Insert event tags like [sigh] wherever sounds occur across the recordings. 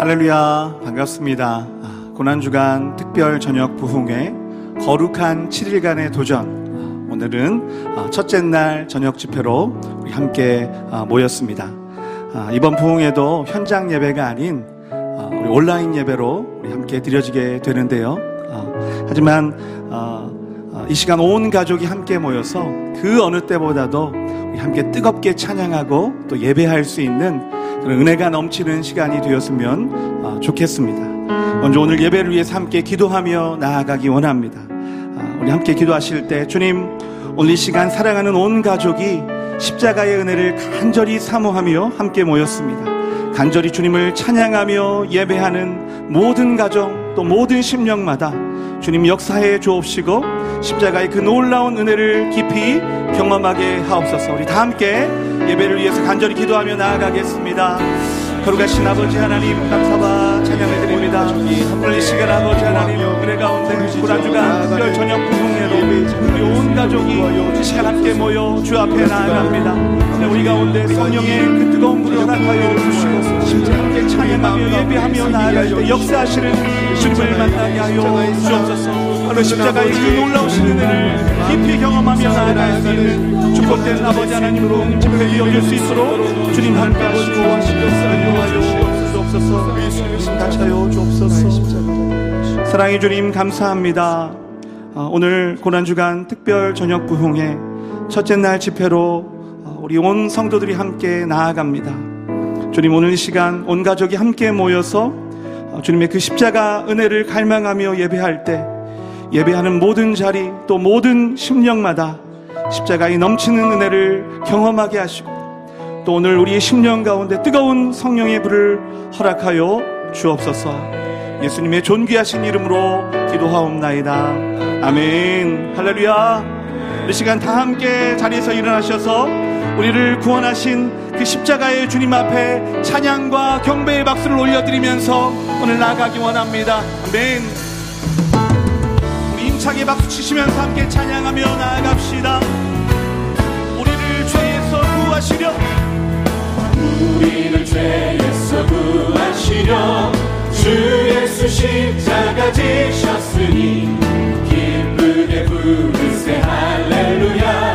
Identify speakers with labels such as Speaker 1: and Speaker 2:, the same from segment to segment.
Speaker 1: 할렐루야 반갑습니다. 아, 고난주간 특별 저녁 부흥회 거룩한 7일간의 도전 오늘은 아, 첫째 날 저녁 집회로 함께 아, 모였습니다. 이번 부흥회도 현장 예배가 아닌 우리 온라인 예배로 우리 함께 드려지게 되는데요. 하지만 이 시간 온 가족이 함께 모여서 그 어느 때보다도 함께 뜨겁게 찬양하고 또 예배할 수 있는 그런 은혜가 넘치는 시간이 되었으면 어, 좋겠습니다. 먼저 오늘 예배를 위해서 함께 기도하며 나아가기 원합니다. 아, 우리 함께 기도하실 때 주님 오늘 이 시간 사랑하는 온 가족이 십자가의 은혜를 간절히 사모하며 함께 모였습니다. 간절히 주님을 찬양하며 예배하는 모든 가정 또 모든 심령마다 주님 역사해 주옵시고 십자가의 그 놀라운 은혜를 깊이 경험하게 하옵소서. 우리 다 함께 예배를 위해서 간절히 기도하며 나아가겠습니다. 거룩하신 아버지 하나님 감사와 찬양을 드립니다. 오늘 이 시간 아버지 하나님 은혜 가운데 고난주간 특별 저녁 부흥회로 우리 온 가족이 이 시간 함께 모여 주 앞에 나아갑니다. 우리 가운데 성령의 그 뜨거운 불을 허락하여 주시고 함께 찬양하며 예배하며 나아갈 때 역사하시는 주님을 만나게 하여 주옵소서. 바로 십자가의 그 놀라우신 은혜를 깊이 경험하며 나아갈 수 있는 축 복된 아버지 하나님으로 집회 이어질 수 있도록 주님 함께 하시고 인도하여 주옵소서. 예수님 같이하여 주옵소서 사랑의 주님 감사합니다. 어, 오늘 고난주간 특별 저녁 부흥회 첫째 날 집회로 어, 우리 온 성도들이 함께 나아갑니다. 주님 오늘 이 시간 온 가족이 함께 모여서 어, 주님의 그 십자가 은혜를 갈망하며 예배할 때 예배하는 모든 자리 또 모든 심령마다 십자가의 넘치는 은혜를 경험하게 하시고 또 오늘 우리의 심령 가운데 뜨거운 성령의 불을 허락하여 주옵소서. 예수님의 존귀하신 이름으로 기도하옵나이다. 아멘. 할렐루야. 이 시간 다 함께 자리에서 일어나셔서 우리를 구원하신 그 십자가의 주님 앞에 찬양과 경배의 박수를 올려드리면서 오늘 나가기 원합니다. 아멘. 힘차게 박수 치시면서 함께 찬양하며 나아갑시다 구하시려
Speaker 2: 우리를 죄에서 구하시려 주 예수 십자가 지셨으니 기쁘게 부르세. 할렐루야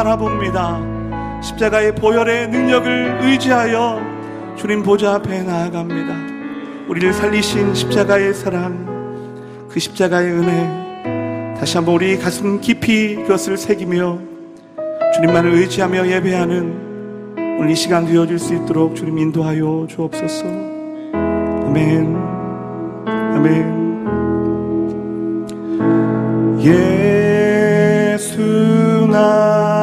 Speaker 1: 바라봅니다. 십자가의 보혈의 능력을 의지하여 주님 보좌 앞에 나아갑니다. 우리를 살리신 십자가의 사랑, 그 십자가의 은혜, 다시 한번 우리 가슴 깊이 그것을 새기며 주님만을 의지하며 예배하는 오늘 이 시간 되어질 수 있도록 주님 인도하여 주옵소서. 아멘. 아멘. 예수나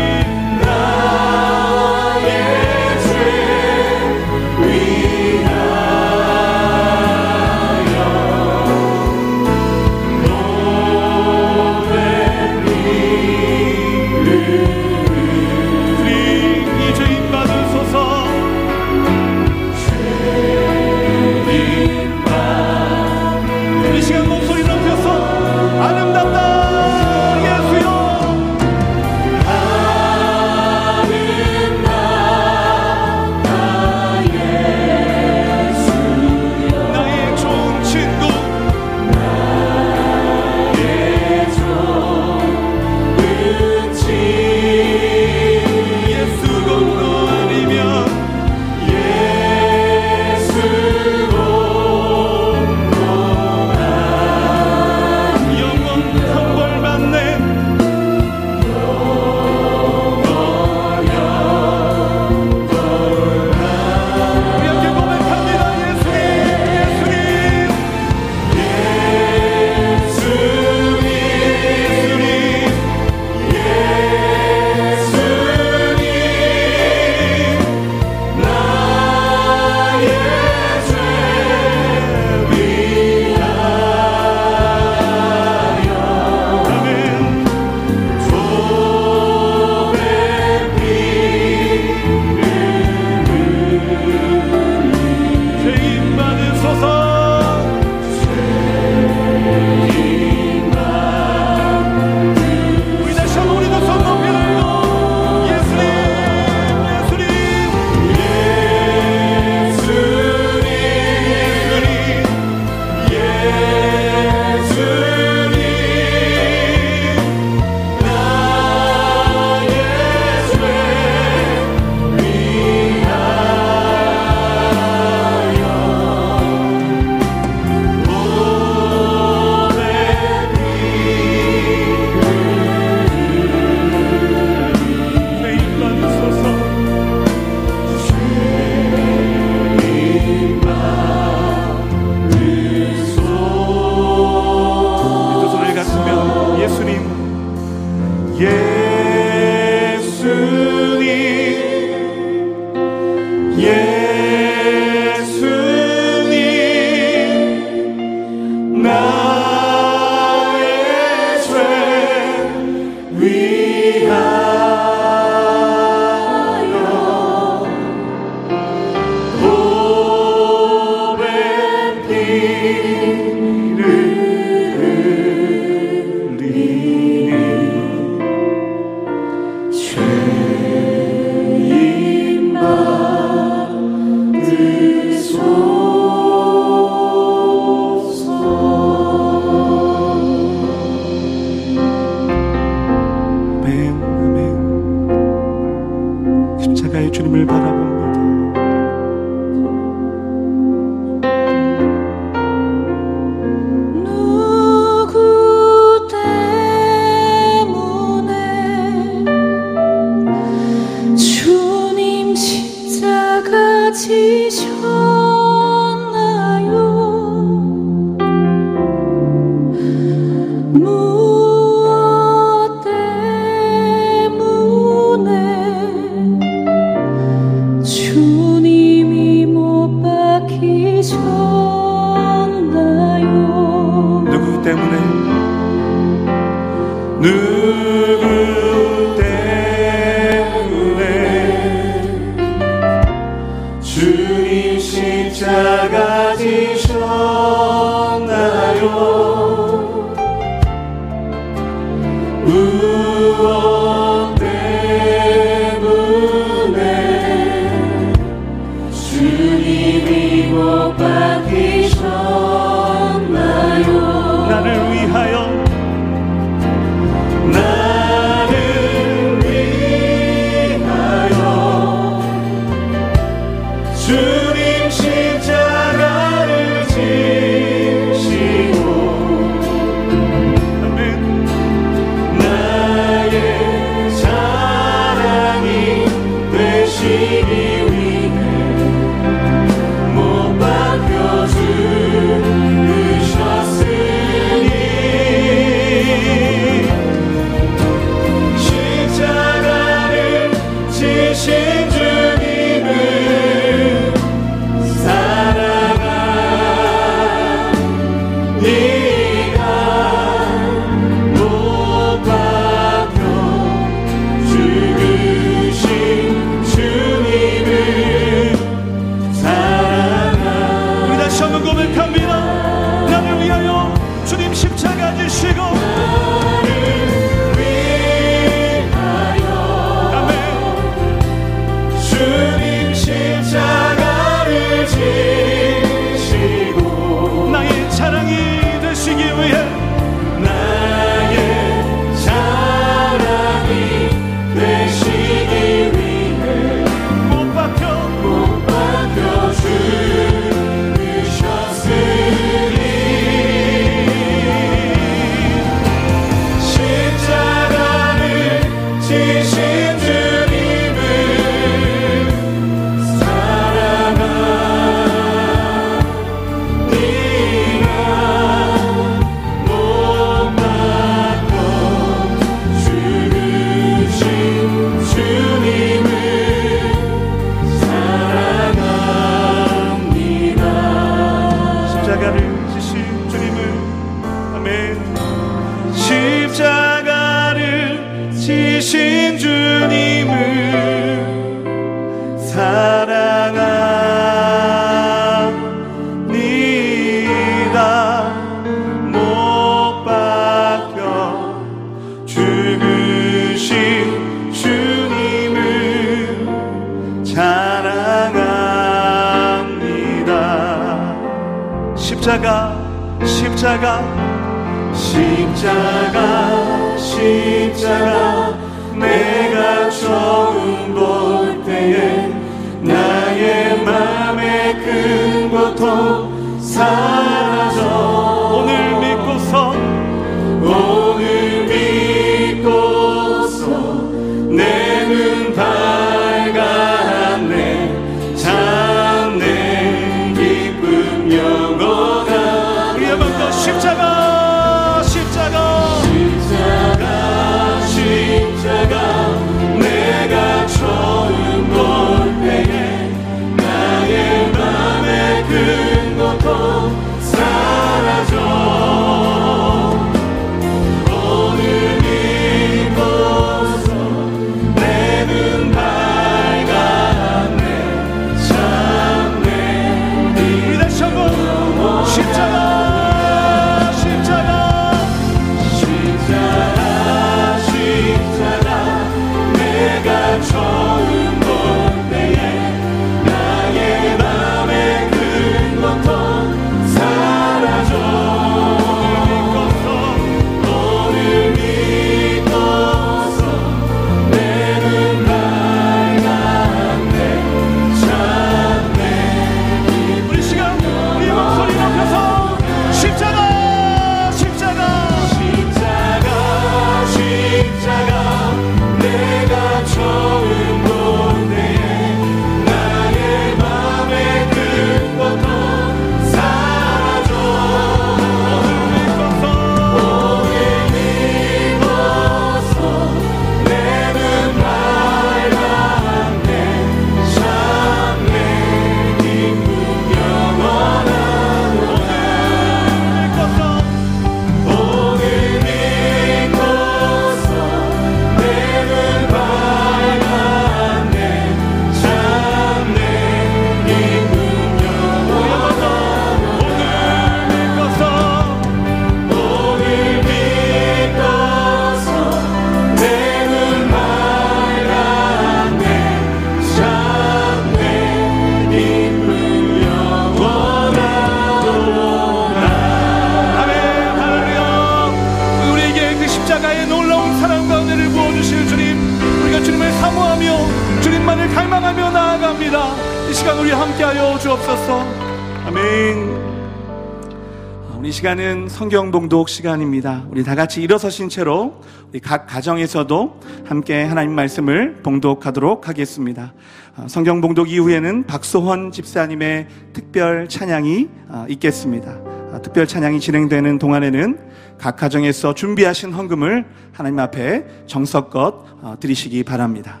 Speaker 1: 성경 봉독 시간입니다. 우리 다 같이 일어서신 채로 우리 각 가정에서도 함께 하나님 말씀을 봉독하도록 하겠습니다. 아, 성경 봉독 이후에는 박소헌 집사님의 특별 찬양이 아, 있겠습니다. 아, 특별 찬양이 진행되는 동안에는 각 가정에서 준비하신 헌금을 하나님 앞에 정성껏 어, 드리시기 바랍니다.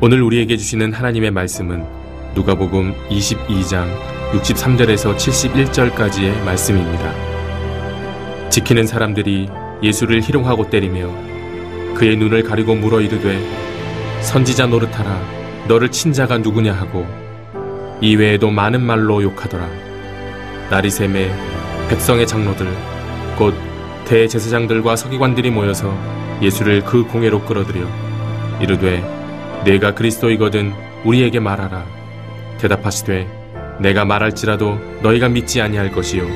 Speaker 3: 오늘 우리에게 주시는 하나님의 말씀은 누가복음 22장 63절에서 71절까지의 말씀입니다. 지키는 사람들이 예수를 희롱하고 때리며 그의 눈을 가리고 물어 이르되 선지자 노릇하라 너를 친자가 누구냐 하고 이외에도 많은 말로 욕하더라. 나리샘의 백성의 장로들 곧 대제사장들과 서기관들이 모여서 예수를 그 공회로 끌어들여 이르되 내가 그리스도이거든 우리에게 말하라. 대답하시되 내가 말할지라도 너희가 믿지 아니할 것이요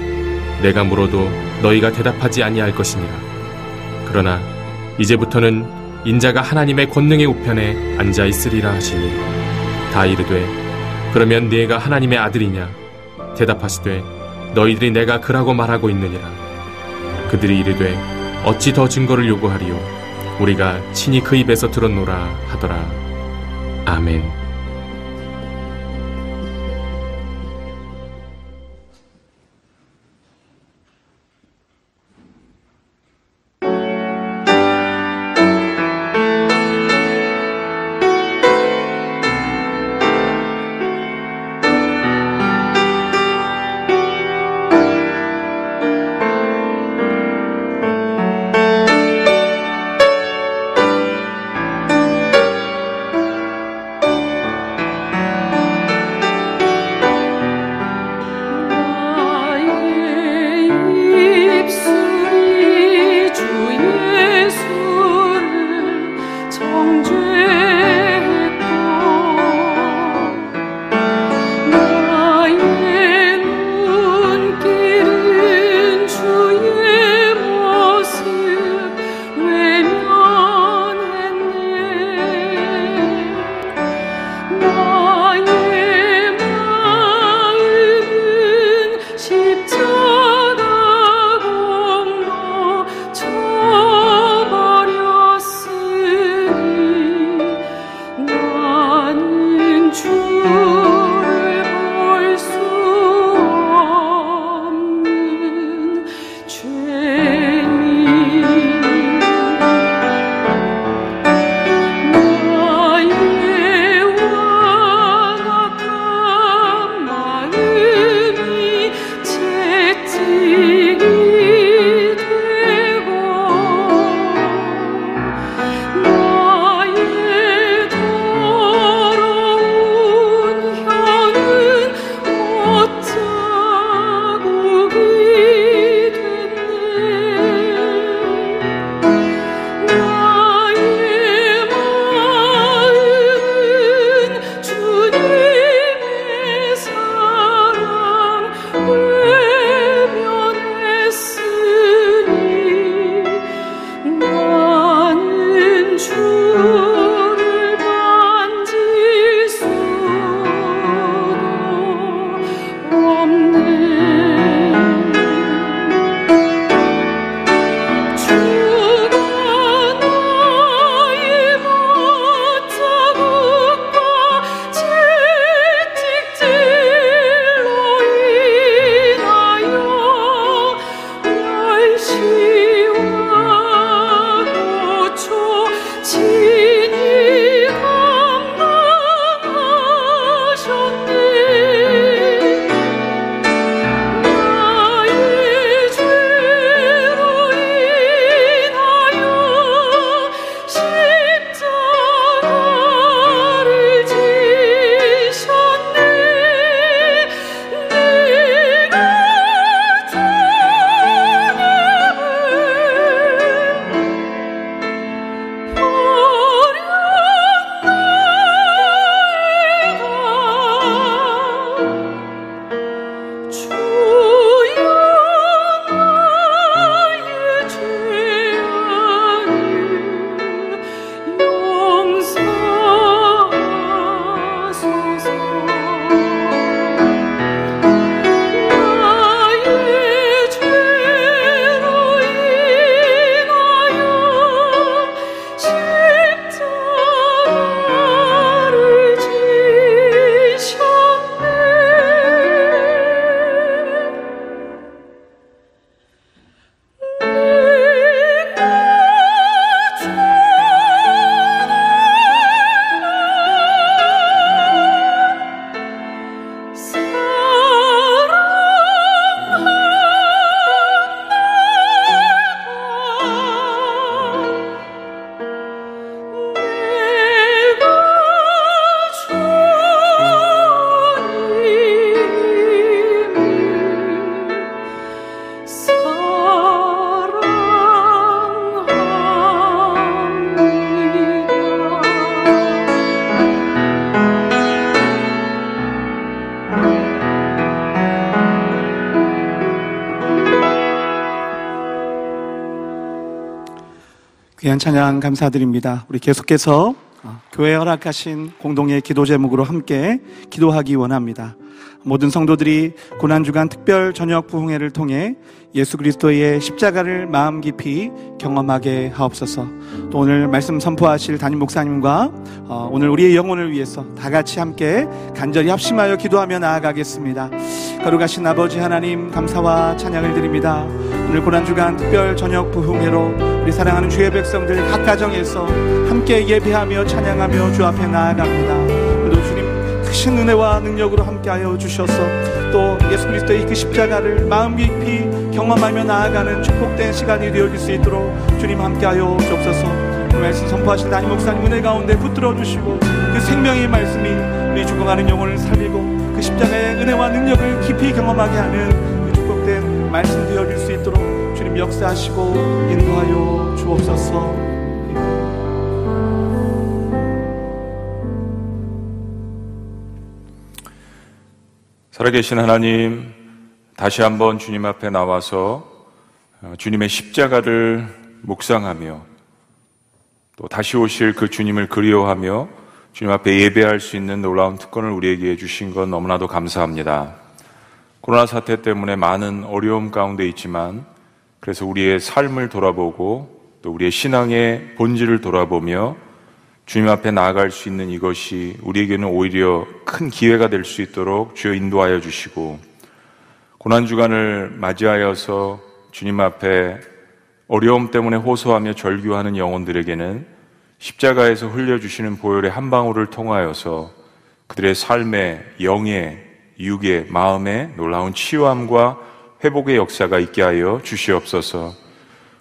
Speaker 3: 내가 물어도 너희가 대답하지 아니할 것이니라. 그러나 이제부터는 인자가 하나님의 권능의 우편에 앉아 있으리라 하시니 다 이르되 그러면 네가 하나님의 아들이냐 대답하시되 너희들이 내가 그라고 말하고 있느니라. 그들이 이르되 어찌 더 증거를 요구하리요 우리가 친히 그 입에서 들었노라 하더라. 아멘.
Speaker 1: 귀한 찬양 감사드립니다. 우리 계속해서 어, 교회 허락하신 공동의 기도 제목으로 함께 기도하기 원합니다. 모든 성도들이 고난주간 특별 저녁 부흥회를 통해 예수 그리스도의 십자가를 마음 깊이 경험하게 하옵소서. 또 오늘 말씀 선포하실 담임 목사님과 어, 오늘 우리의 영혼을 위해서 다 같이 함께 간절히 합심하여 기도하며 나아가겠습니다. 거룩하신 아버지 하나님 감사와 찬양을 드립니다. 오늘 고난주간 특별 저녁 부흥회로 우리 사랑하는 주의 백성들 각 가정에서 함께 예배하며 찬양하며 주 앞에 나아갑니다. 오늘도 주님 크신 은혜와 능력으로 함께하여 주셔서 또 예수 그리스도의 그 십자가를 마음 깊이 경험하며 나아가는 축복된 시간이 되어질 수 있도록 주님 함께하여 주옵소서. 그 말씀 선포하신 담임 목사님 은혜 가운데 붙들어 주시고 그 생명의 말씀이 우리 죽어가는 영혼을 살리고 그 십자가의 은혜와 능력을 깊이 경험하게 하는 말씀 되어질 수 있도록 주님 역사하시고 인도하여 주옵소서.
Speaker 4: 살아계신 하나님, 다시 한번 주님 앞에 나와서 어, 주님의 십자가를 묵상하며 또 다시 오실 그 주님을 그리워하며 주님 앞에 예배할 수 있는 놀라운 특권을 우리에게 주신 건 너무나도 감사합니다. 코로나 사태 때문에 많은 어려움 가운데 있지만 그래서 우리의 삶을 돌아보고 또 우리의 신앙의 본질을 돌아보며 주님 앞에 나아갈 수 있는 이것이 우리에게는 오히려 큰 기회가 될 수 있도록 주여 인도하여 주시고 고난 주간을 맞이하여서 주님 앞에 어려움 때문에 호소하며 절규하는 영혼들에게는 십자가에서 흘려주시는 보혈의 한 방울을 통하여서 그들의 삶의 영의 육의 마음의 놀라운 치유함과 회복의 역사가 있게 하여 주시옵소서.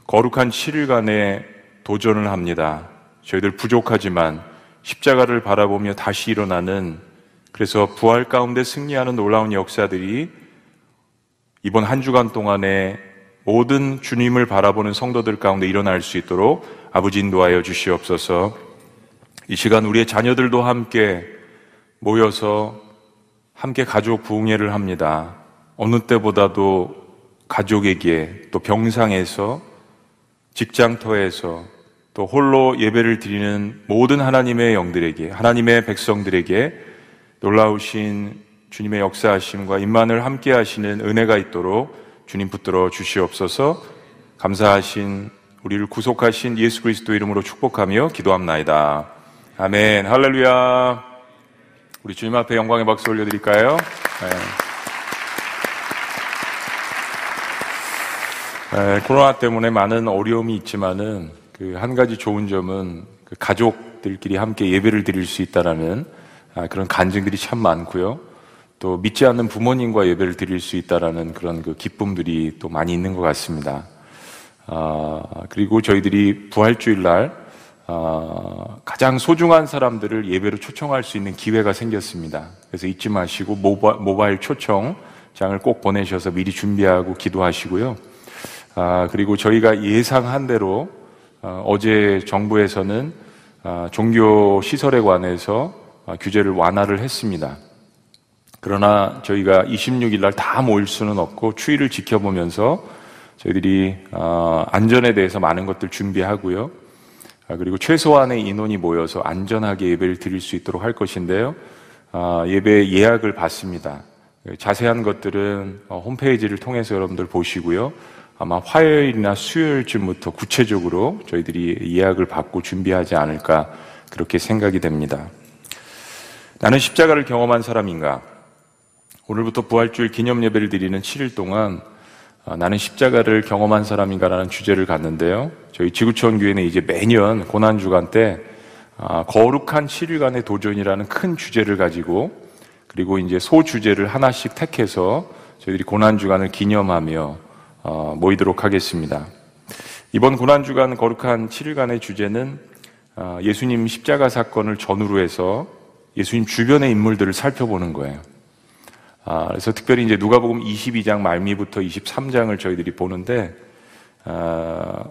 Speaker 4: 거룩한 7일간의 도전을 합니다. 저희들 부족하지만 십자가를 바라보며 다시 일어나는 그래서 부활 가운데 승리하는 놀라운 역사들이 이번 한 주간 동안에 모든 주님을 바라보는 성도들 가운데 일어날 수 있도록 아버지 인도하여 주시옵소서. 이 시간 우리의 자녀들도 함께 모여서 함께 가족 부흥회를 합니다. 어느 때보다도 가족에게 또 병상에서 직장터에서 또 홀로 예배를 드리는 모든 하나님의 영들에게 하나님의 백성들에게 놀라우신 주님의 역사하심과 임만을 함께 하시는 은혜가 있도록 주님 붙들어 주시옵소서 감사하신 우리를 구속하신 예수 그리스도 이름으로 축복하며 기도합나이다. 아멘. 할렐루야. 우리 주님 앞에 영광의 박수 올려드릴까요? 네. 네, 코로나 때문에 많은 어려움이 있지만은 그 한 가지 좋은 점은 그 가족들끼리 함께 예배를 드릴 수 있다라는 아, 그런 간증들이 참 많고요. 또 믿지 않는 부모님과 예배를 드릴 수 있다라는 그런 그 기쁨들이 또 많이 있는 것 같습니다. 아, 그리고 저희들이 부활주일 날 아, 가장 소중한 사람들을 예배로 초청할 수 있는 기회가 생겼습니다. 그래서 잊지 마시고 모바, 모바일 초청장을 꼭 보내셔서 미리 준비하고 기도하시고요. 아, 그리고 저희가 예상한 대로 어, 어제 정부에서는 아, 종교 시설에 관해서 아, 규제를 완화를 했습니다. 그러나 저희가 26일 날 다 모일 수는 없고 추위를 지켜보면서 저희들이 어, 안전에 대해서 많은 것들 준비하고요. 아, 그리고 최소한의 인원이 모여서 안전하게 예배를 드릴 수 있도록 할 것인데요. 아, 예배 예약을 받습니다. 자세한 것들은 어, 홈페이지를 통해서 여러분들 보시고요. 아마 화요일이나 수요일쯤부터 구체적으로 저희들이 예약을 받고 준비하지 않을까 그렇게 생각이 됩니다. 나는 십자가를 경험한 사람인가? 오늘부터 부활주일 기념 예배를 드리는 7일 동안 아, 나는 십자가를 경험한 사람인가라는 주제를 갖는데요. 저희 지구촌 교회는 이제 매년 고난 주간 때 아, 거룩한 7일간의 도전이라는 큰 주제를 가지고 그리고 이제 소 주제를 하나씩 택해서 저희들이 고난 주간을 기념하며 어, 모이도록 하겠습니다. 이번 고난 주간 거룩한 7일간의 주제는 아, 예수님 십자가 사건을 전후로 해서 예수님 주변의 인물들을 살펴보는 거예요. 아, 그래서 특별히 이제 누가복음 22장 말미부터 23장을 저희들이 보는데 아,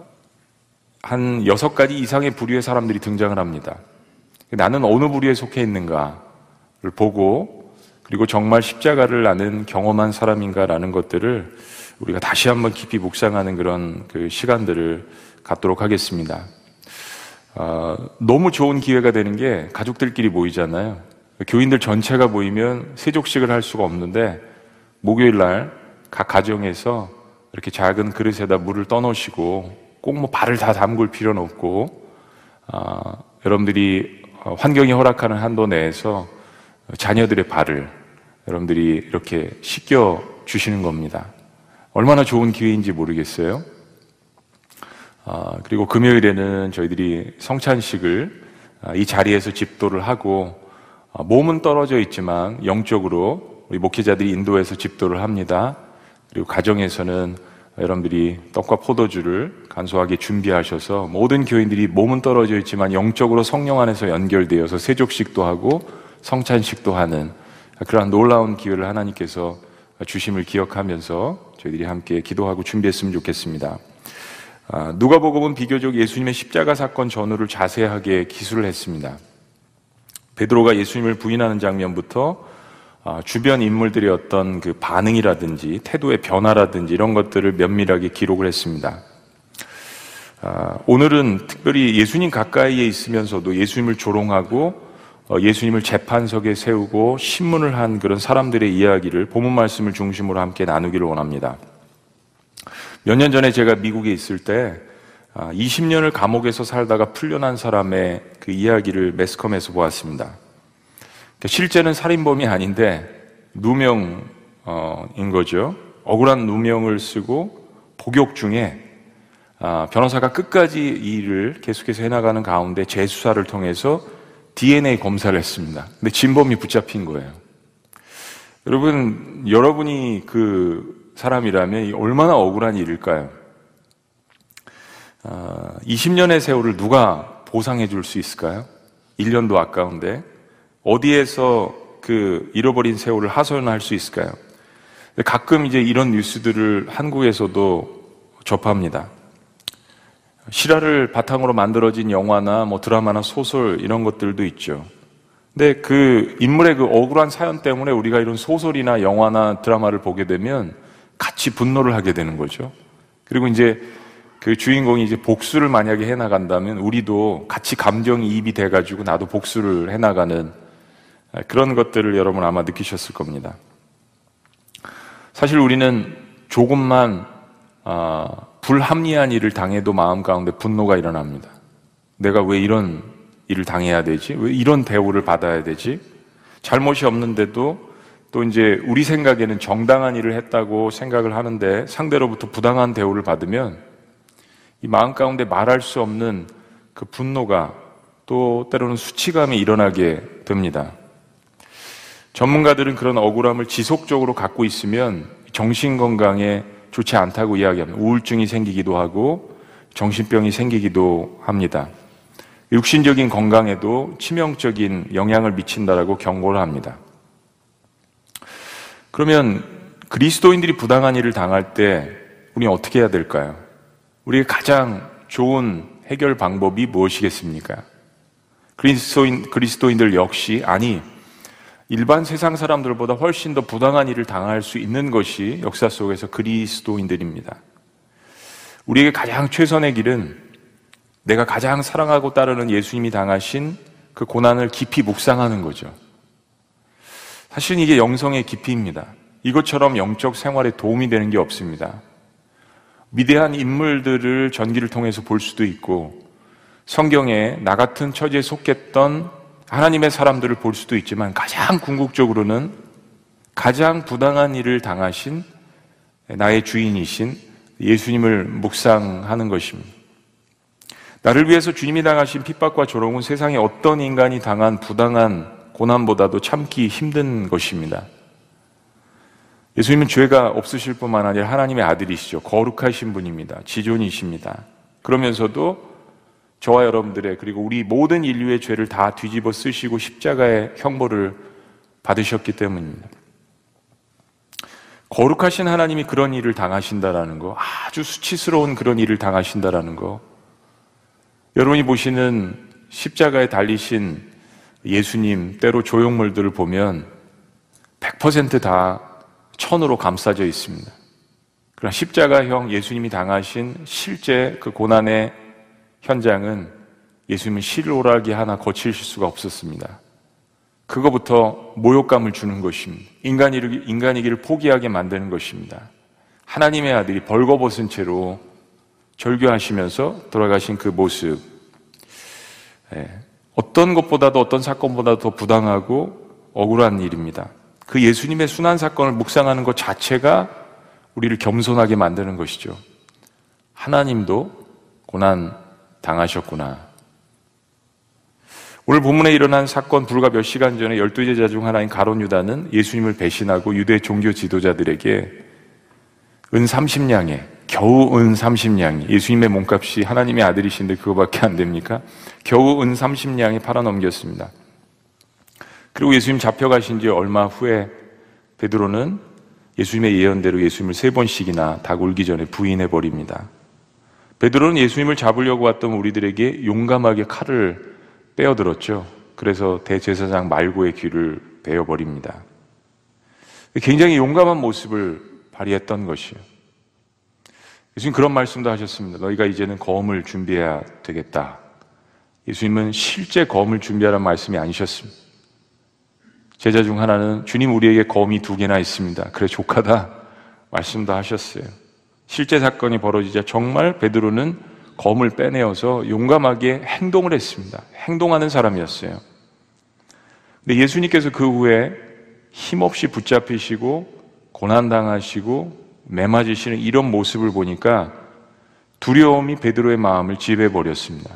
Speaker 4: 한 여섯 가지 이상의 부류의 사람들이 등장을 합니다. 나는 어느 부류에 속해 있는가를 보고 그리고 정말 십자가를 나는 경험한 사람인가라는 것들을 우리가 다시 한번 깊이 묵상하는 그런 그 시간들을 갖도록 하겠습니다. 아, 너무 좋은 기회가 되는 게 가족들끼리 모이잖아요. 교인들 전체가 모이면 세족식을 할 수가 없는데 목요일 날 각 가정에서 이렇게 작은 그릇에다 물을 떠놓으시고 꼭 뭐 발을 다 담글 필요는 없고 아, 여러분들이 어, 환경이 허락하는 한도 내에서 자녀들의 발을 여러분들이 이렇게 씻겨 주시는 겁니다. 얼마나 좋은 기회인지 모르겠어요. 아, 그리고 금요일에는 저희들이 성찬식을 아, 이 자리에서 집도를 하고 아, 몸은 떨어져 있지만 영적으로 우리 목회자들이 인도해서 집도를 합니다. 그리고 가정에서는 여러분들이 떡과 포도주를 간소하게 준비하셔서 모든 교인들이 몸은 떨어져 있지만 영적으로 성령 안에서 연결되어서 세족식도 하고 성찬식도 하는 그러한 놀라운 기회를 하나님께서 주심을 기억하면서 저희들이 함께 기도하고 준비했으면 좋겠습니다. 아, 누가복음은 비교적 예수님의 십자가 사건 전후를 자세하게 기술을 했습니다. 베드로가 예수님을 부인하는 장면부터 아, 주변 인물들의 어떤 그 반응이라든지 태도의 변화라든지 이런 것들을 면밀하게 기록을 했습니다. 아, 오늘은 특별히 예수님 가까이에 있으면서도 예수님을 조롱하고 어, 예수님을 재판석에 세우고 신문을 한 그런 사람들의 이야기를 본문 말씀을 중심으로 함께 나누기를 원합니다. 몇 년 전에 제가 미국에 있을 때 20년을 아, 감옥에서 살다가 풀려난 사람의 그 이야기를 매스컴에서 보았습니다. 그러니까 실제는 살인범이 아닌데 누명인 거죠. 억울한 누명을 쓰고 복역 중에 아, 변호사가 끝까지 이 일을 계속해서 해나가는 가운데 재수사를 통해서 DNA 검사를 했습니다. 근데 진범이 붙잡힌 거예요. 여러분, 여러분이 그 사람이라면 얼마나 억울한 일일까요? 20년의 아, 세월을 누가 보상해 줄 수 있을까요? 1년도 아까운데 어디에서 그 잃어버린 세월을 하소연할 수 있을까요? 가끔 이제 이런 뉴스들을 한국에서도 접합니다. 실화를 바탕으로 만들어진 영화나 뭐 드라마나 소설 이런 것들도 있죠. 근데 그 인물의 그 억울한 사연 때문에 우리가 이런 소설이나 영화나 드라마를 보게 되면 같이 분노를 하게 되는 거죠. 그리고 이제 그 주인공이 이제 복수를 만약에 해 나간다면 우리도 같이 감정이 입이 돼 가지고 나도 복수를 해 나가는 그런 것들을 여러분 아마 느끼셨을 겁니다. 사실 우리는 조금만 아, 불합리한 일을 당해도 마음 가운데 분노가 일어납니다. 내가 왜 이런 일을 당해야 되지? 왜 이런 대우를 받아야 되지? 잘못이 없는데도 또 이제 우리 생각에는 정당한 일을 했다고 생각을 하는데 상대로부터 부당한 대우를 받으면 이 마음 가운데 말할 수 없는 그 분노가 또 때로는 수치감이 일어나게 됩니다. 전문가들은 그런 억울함을 지속적으로 갖고 있으면 정신 건강에 좋지 않다고 이야기합니다. 우울증이 생기기도 하고 정신병이 생기기도 합니다. 육신적인 건강에도 치명적인 영향을 미친다라고 경고를 합니다. 그러면 그리스도인들이 부당한 일을 당할 때 우리 어떻게 해야 될까요? 우리의 가장 좋은 해결 방법이 무엇이겠습니까? 그리스도인, 그리스도인들 역시, 아니, 일반 세상 사람들보다 훨씬 더 부당한 일을 당할 수 있는 것이 역사 속에서 그리스도인들입니다. 우리에게 가장 최선의 길은 내가 가장 사랑하고 따르는 예수님이 당하신 그 고난을 깊이 묵상하는 거죠. 사실 이게 영성의 깊이입니다. 이것처럼 영적 생활에 도움이 되는 게 없습니다. 위대한 인물들을 전기를 통해서 볼 수도 있고 성경에 나 같은 처지에 속했던 하나님의 사람들을 볼 수도 있지만 가장 궁극적으로는 가장 부당한 일을 당하신 나의 주인이신 예수님을 묵상하는 것입니다. 나를 위해서 주님이 당하신 핍박과 조롱은 세상에 어떤 인간이 당한 부당한 고난보다도 참기 힘든 것입니다. 예수님은 죄가 없으실 뿐만 아니라 하나님의 아들이시죠. 거룩하신 분입니다. 지존이십니다. 그러면서도 저와 여러분들의 그리고 우리 모든 인류의 죄를 다 뒤집어 쓰시고 십자가의 형벌을 받으셨기 때문입니다. 거룩하신 하나님이 그런 일을 당하신다라는 거, 아주 수치스러운 그런 일을 당하신다라는 거. 여러분이 보시는 십자가에 달리신 예수님, 때로 조형물들을 보면 100%다 천으로 감싸져 있습니다. 그러나 십자가형 예수님이 당하신 실제 그 고난의 현장은 예수님은 실오라기 하나 거치실 수가 없었습니다. 그거부터 모욕감을 주는 것입니다. 인간이를, 인간이기를 포기하게 만드는 것입니다. 하나님의 아들이 벌거벗은 채로 절규하시면서 돌아가신 그 모습. 예, 어떤 것보다도 어떤 사건보다도 더 부당하고 억울한 일입니다. 그 예수님의 순환 사건을 묵상하는 것 자체가 우리를 겸손하게 만드는 것이죠. 하나님도 고난 당하셨구나. 오늘 본문에 일어난 사건 불과 몇 시간 전에 열두 제자 중 하나인 가론 유다는 예수님을 배신하고 유대 종교 지도자들에게 은 30냥에 겨우 은 30냥이 예수님의 몸값이 하나님의 아들이신데 그거밖에 안 됩니까? 겨우 은 30냥에 팔아넘겼습니다. 그리고 예수님 잡혀가신 지 얼마 후에 베드로는 예수님의 예언대로 예수님을 세 번씩이나 닭 울기 전에 부인해 버립니다. 베드로는 예수님을 잡으려고 왔던 우리들에게 용감하게 칼을 빼어들었죠. 그래서 대제사장 말고의 귀를 베어버립니다. 굉장히 용감한 모습을 발휘했던 것이요. 예수님 그런 말씀도 하셨습니다. 너희가 이제는 검을 준비해야 되겠다. 예수님은 실제 검을 준비하라는 말씀이 아니셨습니다. 제자 중 하나는 주님 우리에게 검이 두 개나 있습니다. 그래 족하다 말씀도 하셨어요. 실제 사건이 벌어지자 정말 베드로는 검을 빼내어서 용감하게 행동을 했습니다. 행동하는 사람이었어요. 근데 예수님께서 그 후에 힘없이 붙잡히시고 고난당하시고 매맞으시는 이런 모습을 보니까 두려움이 베드로의 마음을 지배해 버렸습니다.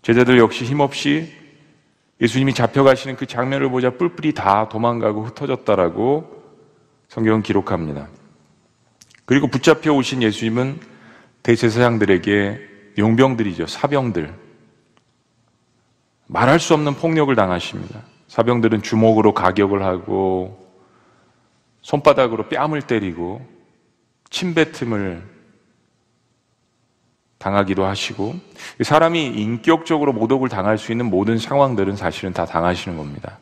Speaker 4: 제자들 역시 힘없이 예수님이 잡혀가시는 그 장면을 보자 뿔뿔이 다 도망가고 흩어졌다라고 성경은 기록합니다. 그리고 붙잡혀 오신 예수님은 대제사장들에게 용병들이죠. 사병들. 말할 수 없는 폭력을 당하십니다. 사병들은 주먹으로 가격을 하고 손바닥으로 뺨을 때리고 침뱉음을 당하기도 하시고 사람이 인격적으로 모독을 당할 수 있는 모든 상황들은 사실은 다 당하시는 겁니다.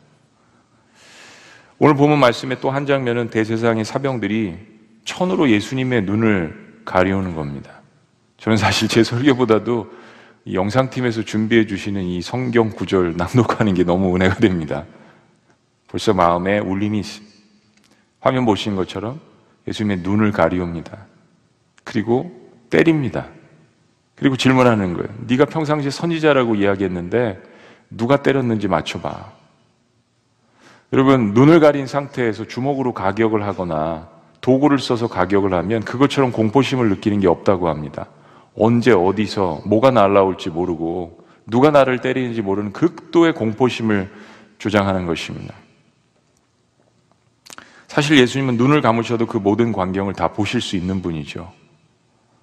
Speaker 4: 오늘 보면 말씀의 또 한 장면은 대세상의 사병들이 천으로 예수님의 눈을 가리우는 겁니다. 저는 사실 제 설교보다도 영상팀에서 준비해 주시는 이 성경 구절 낭독하는 게 너무 은혜가 됩니다. 벌써 마음에 울림이 있습니다. 화면 보시는 것처럼 예수님의 눈을 가리웁니다. 그리고 때립니다. 그리고 질문하는 거예요. 네가 평상시에 선지자라고 이야기했는데 누가 때렸는지 맞춰봐. 여러분 눈을 가린 상태에서 주먹으로 가격을 하거나 도구를 써서 가격을 하면 그것처럼 공포심을 느끼는 게 없다고 합니다. 언제 어디서 뭐가 날라올지 모르고 누가 나를 때리는지 모르는 극도의 공포심을 조장하는 것입니다. 사실 예수님은 눈을 감으셔도 그 모든 광경을 다 보실 수 있는 분이죠.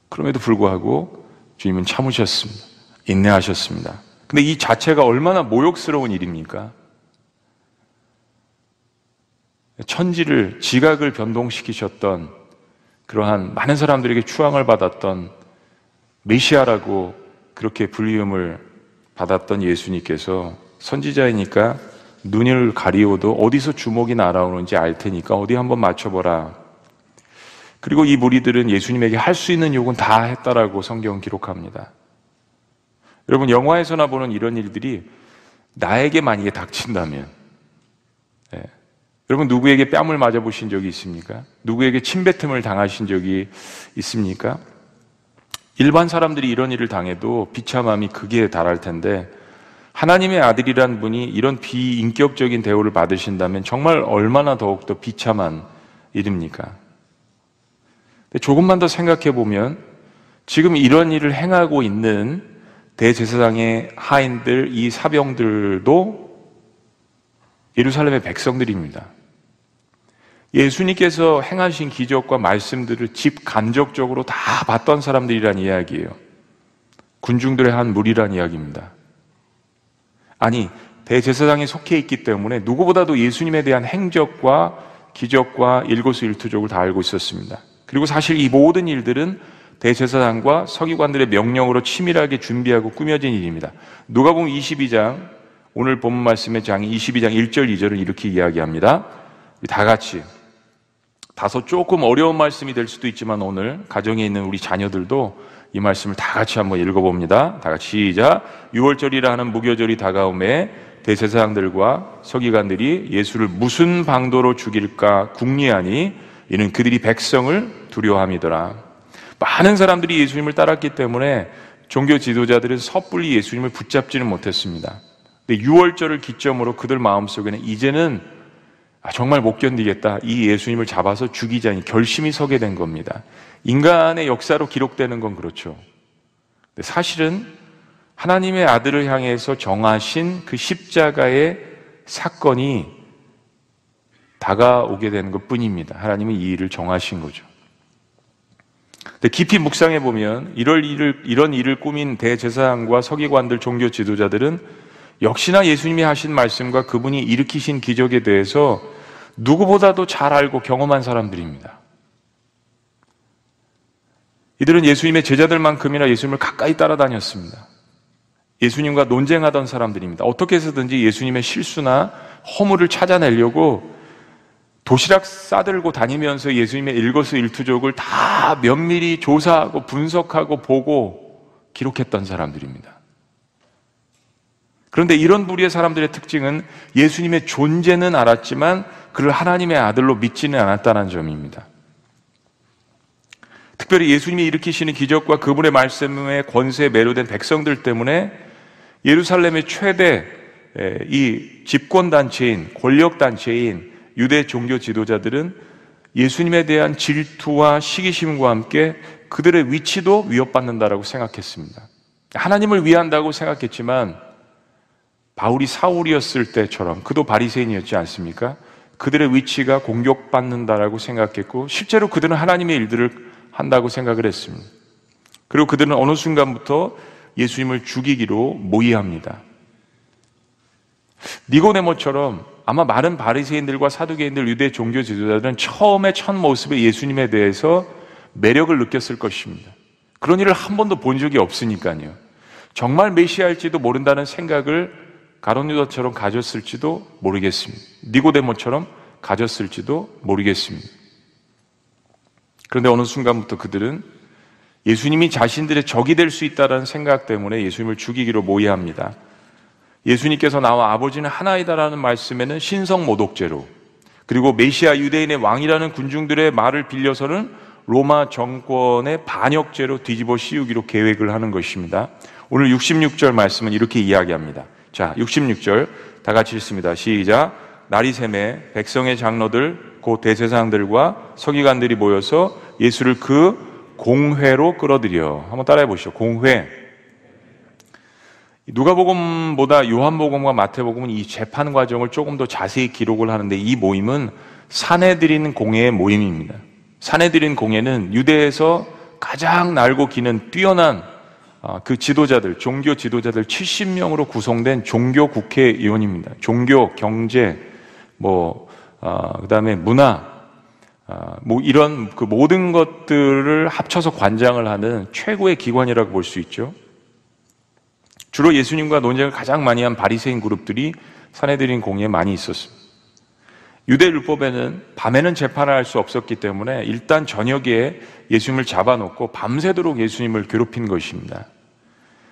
Speaker 4: 그럼에도 불구하고 주님은 참으셨습니다. 인내하셨습니다. 근데 이 자체가 얼마나 모욕스러운 일입니까? 천지를 지각을 변동시키셨던 그러한 많은 사람들에게 추앙을 받았던 메시아라고 그렇게 불리움을 받았던 예수님께서 선지자이니까 눈을 가리워도 어디서 주먹이 날아오는지 알 테니까 어디 한번 맞춰보라. 그리고 이 무리들은 예수님에게 할 수 있는 욕은 다 했다라고 성경 기록합니다. 여러분, 영화에서나 보는 이런 일들이 나에게 만약에 닥친다면, 예. 여러분, 누구에게 뺨을 맞아 보신 적이 있습니까? 누구에게 침뱉음을 당하신 적이 있습니까? 일반 사람들이 이런 일을 당해도 비참함이 극에 달할 텐데, 하나님의 아들이란 분이 이런 비인격적인 대우를 받으신다면 정말 얼마나 더욱더 비참한 일입니까? 조금만 더 생각해 보면 지금 이런 일을 행하고 있는 대제사장의 하인들, 이 사병들도 예루살렘의 백성들입니다. 예수님께서 행하신 기적과 말씀들을 집 간접적으로 다 봤던 사람들이란 이야기예요. 군중들의 한 무리란 이야기입니다. 아니, 대제사장에 속해 있기 때문에 누구보다도 예수님에 대한 행적과 기적과 일거수일투족을 다 알고 있었습니다. 그리고 사실 이 모든 일들은 대제사장과 서기관들의 명령으로 치밀하게 준비하고 꾸며진 일입니다. 누가복음 22장 오늘 본 말씀의 장 22장 1절 2절은 이렇게 이야기합니다. 다 같이 다소 조금 어려운 말씀이 될 수도 있지만 오늘 가정에 있는 우리 자녀들도 이 말씀을 다 같이 한번 읽어봅니다. 다 같이 시작. 6월절이라 하는 무교절이 다가오매 대제사장들과 서기관들이 예수를 무슨 방도로 죽일까 궁리하니 이는 그들이 백성을 두려워함이더라. 많은 사람들이 예수님을 따랐기 때문에 종교 지도자들은 섣불리 예수님을 붙잡지는 못했습니다. 근데 6월절을 기점으로 그들 마음속에는 이제는 아, 정말 못 견디겠다. 이 예수님을 잡아서 죽이자니 결심이 서게 된 겁니다. 인간의 역사로 기록되는 건 그렇죠. 사실은 하나님의 아들을 향해서 정하신 그 십자가의 사건이 다가오게 되는 것 뿐입니다. 하나님은 이 일을 정하신 거죠. 근데 깊이 묵상해 보면 이런 일을, 이런 일을 꾸민 대제사장과 서기관들, 종교 지도자들은 역시나 예수님이 하신 말씀과 그분이 일으키신 기적에 대해서 누구보다도 잘 알고 경험한 사람들입니다. 이들은 예수님의 제자들만큼이나 예수님을 가까이 따라다녔습니다. 예수님과 논쟁하던 사람들입니다. 어떻게 해서든지 예수님의 실수나 허물을 찾아내려고 도시락 싸들고 다니면서 예수님의 일거수일투족을 다 면밀히 조사하고 분석하고 보고 기록했던 사람들입니다. 그런데 이런 부류의 사람들의 특징은 예수님의 존재는 알았지만 그를 하나님의 아들로 믿지는 않았다는 점입니다. 특별히 예수님이 일으키시는 기적과 그분의 말씀의 권세에 매료된 백성들 때문에 예루살렘의 최대 이 집권단체인, 권력단체인 유대 종교 지도자들은 예수님에 대한 질투와 시기심과 함께 그들의 위치도 위협받는다라고 생각했습니다. 하나님을 위한다고 생각했지만 바울이 사울이었을 때처럼 그도 바리새인이었지 않습니까? 그들의 위치가 공격받는다라고 생각했고 실제로 그들은 하나님의 일들을 한다고 생각을 했습니다. 그리고 그들은 어느 순간부터 예수님을 죽이기로 모의합니다. 니고네모처럼 아마 많은 바리새인들과 사두개인들 유대 종교 지도자들은 처음에 첫 모습에 예수님에 대해서 매력을 느꼈을 것입니다. 그런 일을 한 번도 본 적이 없으니까요. 정말 메시아일지도 모른다는 생각을 가론유다처럼 가졌을지도 모르겠습니다. 니고데모처럼 가졌을지도 모르겠습니다. 그런데 어느 순간부터 그들은 예수님이 자신들의 적이 될 수 있다는 생각 때문에 예수님을 죽이기로 모의합니다. 예수님께서 나와 아버지는 하나이다라는 말씀에는 신성 모독죄로 그리고 메시아 유대인의 왕이라는 군중들의 말을 빌려서는 로마 정권의 반역죄로 뒤집어 씌우기로 계획을 하는 것입니다. 오늘 66절 말씀은 이렇게 이야기합니다. 자, 66절 다 같이 읽습니다. 시작. 날이 샘에 백성의 장로들 곧 대제사장들과 서기관들이 모여서 예수를 그 공회로 끌어들여. 한번 따라해 보시죠. 공회. 누가복음보다 요한복음과 마태복음은 이 재판 과정을 조금 더 자세히 기록을 하는데 이 모임은 사내들인 공회의 모임입니다. 사내들인 공회는 유대에서 가장 날고 기는 뛰어난 아, 그 지도자들, 종교 지도자들 70명으로 구성된 종교 국회의원입니다. 종교, 경제, 뭐, 어, 그 다음에 문화, 어, 뭐 이런 그 모든 것들을 합쳐서 관장을 하는 최고의 기관이라고 볼 수 있죠. 주로 예수님과 논쟁을 가장 많이 한 바리새인 그룹들이 사내들인 공예에 많이 있었습니다. 유대 율법에는 밤에는 재판을 할 수 없었기 때문에 일단 저녁에 예수님을 잡아놓고 밤새도록 예수님을 괴롭힌 것입니다.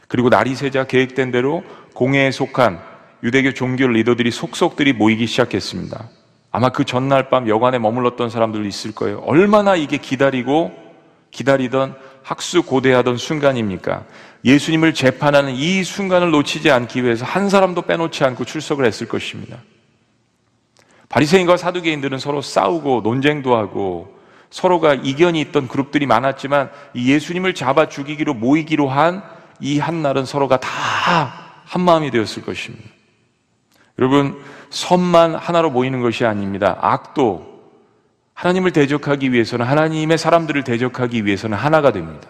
Speaker 4: 그리고 날이 새자 계획된 대로 공회에 속한 유대교 종교 리더들이 속속들이 모이기 시작했습니다. 아마 그 전날 밤 여관에 머물렀던 사람들도 있을 거예요. 얼마나 이게 기다리고 기다리던 학수 고대하던 순간입니까? 예수님을 재판하는 이 순간을 놓치지 않기 위해서 한 사람도 빼놓지 않고 출석을 했을 것입니다. 바리새인과 사두개인들은 서로 싸우고 논쟁도 하고 서로가 이견이 있던 그룹들이 많았지만 이 예수님을 잡아 죽이기로 모이기로 한 이 한 날은 서로가 다 한 마음이 되었을 것입니다. 여러분, 선만 하나로 모이는 것이 아닙니다. 악도 하나님을 대적하기 위해서는 하나님의 사람들을 대적하기 위해서는 하나가 됩니다.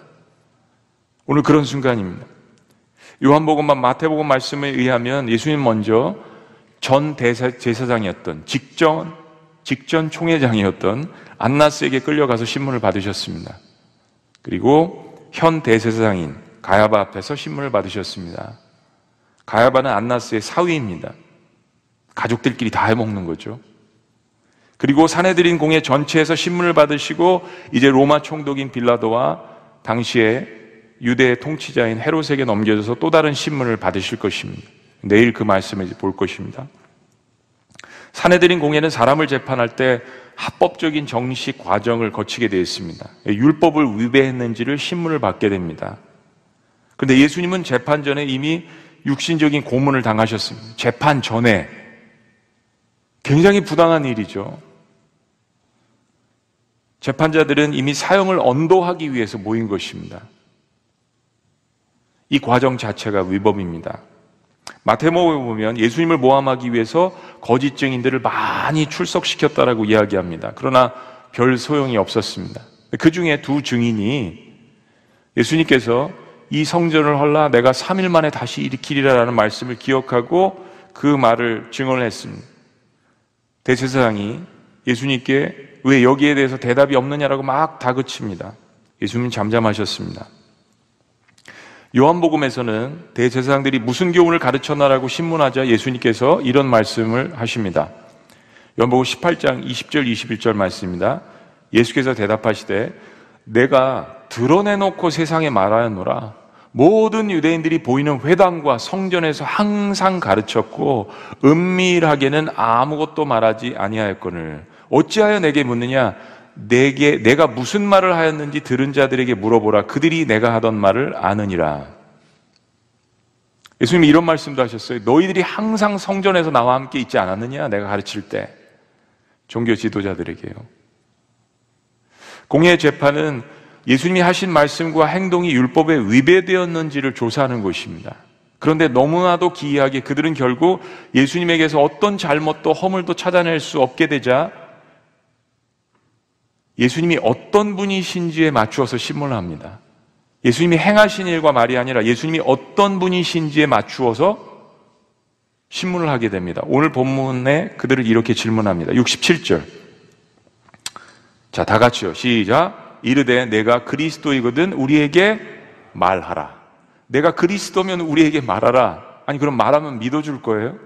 Speaker 4: 오늘 그런 순간입니다. 요한복음만 마태복음 말씀에 의하면 예수님 먼저 전 대사, 제사장이었던 직전 직전 총회장이었던 안나스에게 끌려가서 신문을 받으셨습니다. 그리고 현 대제사장인 가야바 앞에서 신문을 받으셨습니다. 가야바는 안나스의 사위입니다. 가족들끼리 다 해먹는 거죠. 그리고 사내들인 공회 전체에서 신문을 받으시고 이제 로마 총독인 빌라도와 당시에 유대의 통치자인 헤롯에게 넘겨져서 또 다른 신문을 받으실 것입니다. 내일 그 말씀을 볼 것입니다. 사내들인 공회는 사람을 재판할 때 합법적인 정식 과정을 거치게 되어 있습니다. 율법을 위배했는지를 신문을 받게 됩니다. 그런데 예수님은 재판 전에 이미 육신적인 고문을 당하셨습니다. 재판 전에 굉장히 부당한 일이죠. 재판자들은 이미 사형을 언도하기 위해서 모인 것입니다. 이 과정 자체가 위법입니다. 마태복음에 보면 예수님을 모함하기 위해서 거짓 증인들을 많이 출석시켰다라고 이야기합니다. 그러나 별 소용이 없었습니다. 그 중에 두 증인이 예수님께서 이 성전을 헐라 내가 3일 만에 다시 일으키리라라는 말씀을 기억하고 그 말을 증언을 했습니다. 대제사장이 예수님께 왜 여기에 대해서 대답이 없느냐라고 막 다그칩니다. 예수님 잠잠하셨습니다. 요한복음에서는 대제사장들이 무슨 교훈을 가르쳤나라고 신문하자 예수님께서 이런 말씀을 하십니다. 요한복음 18장 20절 21절 말씀입니다. 예수께서 대답하시되 내가 드러내놓고 세상에 말하였노라. 모든 유대인들이 보이는 회당과 성전에서 항상 가르쳤고 은밀하게는 아무것도 말하지 아니하였거늘 어찌하여 내게 묻느냐 내게 내가 무슨 말을 하였는지 들은 자들에게 물어보라. 그들이 내가 하던 말을 아느니라. 예수님이 이런 말씀도 하셨어요. 너희들이 항상 성전에서 나와 함께 있지 않았느냐? 내가 가르칠 때. 종교 지도자들에게요. 공예 재판은 예수님이 하신 말씀과 행동이 율법에 위배되었는지를 조사하는 것입니다. 그런데 너무나도 기이하게 그들은 결국 예수님에게서 어떤 잘못도 허물도 찾아낼 수 없게 되자 예수님이 어떤 분이신지에 맞추어서 신문을 합니다. 예수님이 행하신 일과 말이 아니라 예수님이 어떤 분이신지에 맞추어서 신문을 하게 됩니다. 오늘 본문에 그들을 이렇게 질문합니다. 67절. 자, 다 같이요. 시작. 이르되 내가 그리스도이거든 우리에게 말하라. 내가 그리스도면 우리에게 말하라. 아니 그럼 말하면 믿어줄 거예요?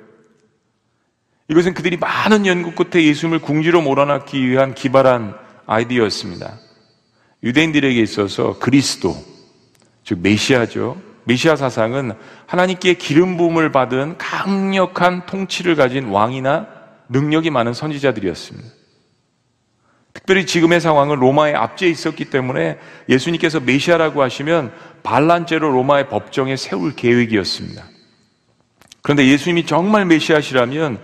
Speaker 4: 이것은 그들이 많은 연구 끝에 예수님을 궁지로 몰아넣기 위한 기발한 아이디어였습니다. 유대인들에게 있어서 그리스도, 즉 메시아죠. 메시아 사상은 하나님께 기름 부음을 받은 강력한 통치를 가진 왕이나 능력이 많은 선지자들이었습니다. 특별히 지금의 상황은 로마의 압제에 있었기 때문에 예수님께서 메시아라고 하시면 반란죄로 로마의 법정에 세울 계획이었습니다. 그런데 예수님이 정말 메시아시라면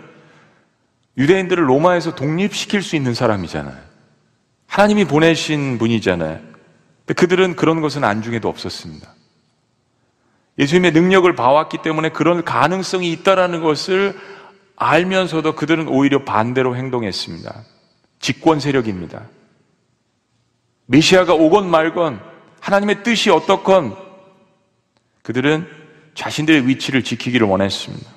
Speaker 4: 유대인들을 로마에서 독립시킬 수 있는 사람이잖아요. 하나님이 보내신 분이잖아요. 그들은 그런 것은 안중에도 없었습니다. 예수님의 능력을 봐왔기 때문에 그런 가능성이 있다라는 것을 알면서도 그들은 오히려 반대로 행동했습니다. 집권 세력입니다. 메시아가 오건 말건 하나님의 뜻이 어떻건 그들은 자신들의 위치를 지키기를 원했습니다.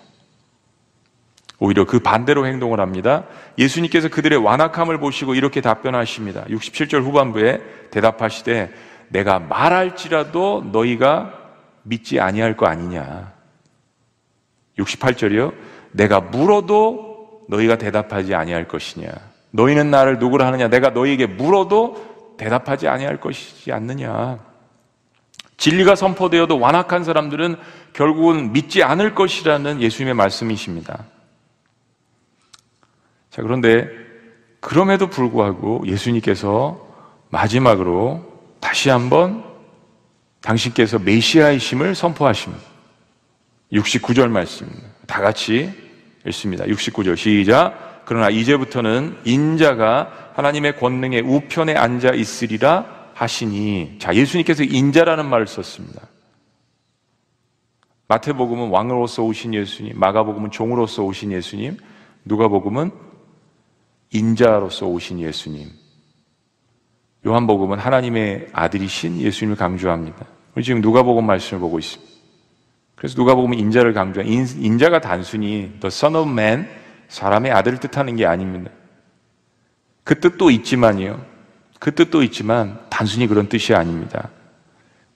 Speaker 4: 오히려 그 반대로 행동을 합니다. 예수님께서 그들의 완악함을 보시고 이렇게 답변하십니다. 67절 후반부에 대답하시되 내가 말할지라도 너희가 믿지 아니할 거 아니냐. 68절이요. 내가 물어도 너희가 대답하지 아니할 것이냐. 너희는 나를 누구라 하느냐? 내가 너희에게 물어도 대답하지 아니할 것이지 않느냐. 진리가 선포되어도 완악한 사람들은 결국은 믿지 않을 것이라는 예수님의 말씀이십니다. 자, 그런데 그럼에도 불구하고 예수님께서 마지막으로 다시 한번 당신께서 메시아이심을 선포하십니다. 69절 말씀입니다. 다 같이 읽습니다. 69절 시작. 그러나 이제부터는 인자가 하나님의 권능의 우편에 앉아 있으리라 하시니 자 예수님께서 인자라는 말을 썼습니다. 마태복음은 왕으로서 오신 예수님, 마가복음은 종으로서 오신 예수님, 누가복음은 인자로서 오신 예수님. 요한복음은 하나님의 아들이신 예수님을 강조합니다. 우리 지금 누가복음 말씀을 보고 있습니다. 그래서 누가복음은 인자를 강조한 인자가 단순히 the son of man 사람의 아들을 뜻하는 게 아닙니다. 그 뜻도 있지만요. 그 뜻도 있지만 단순히 그런 뜻이 아닙니다.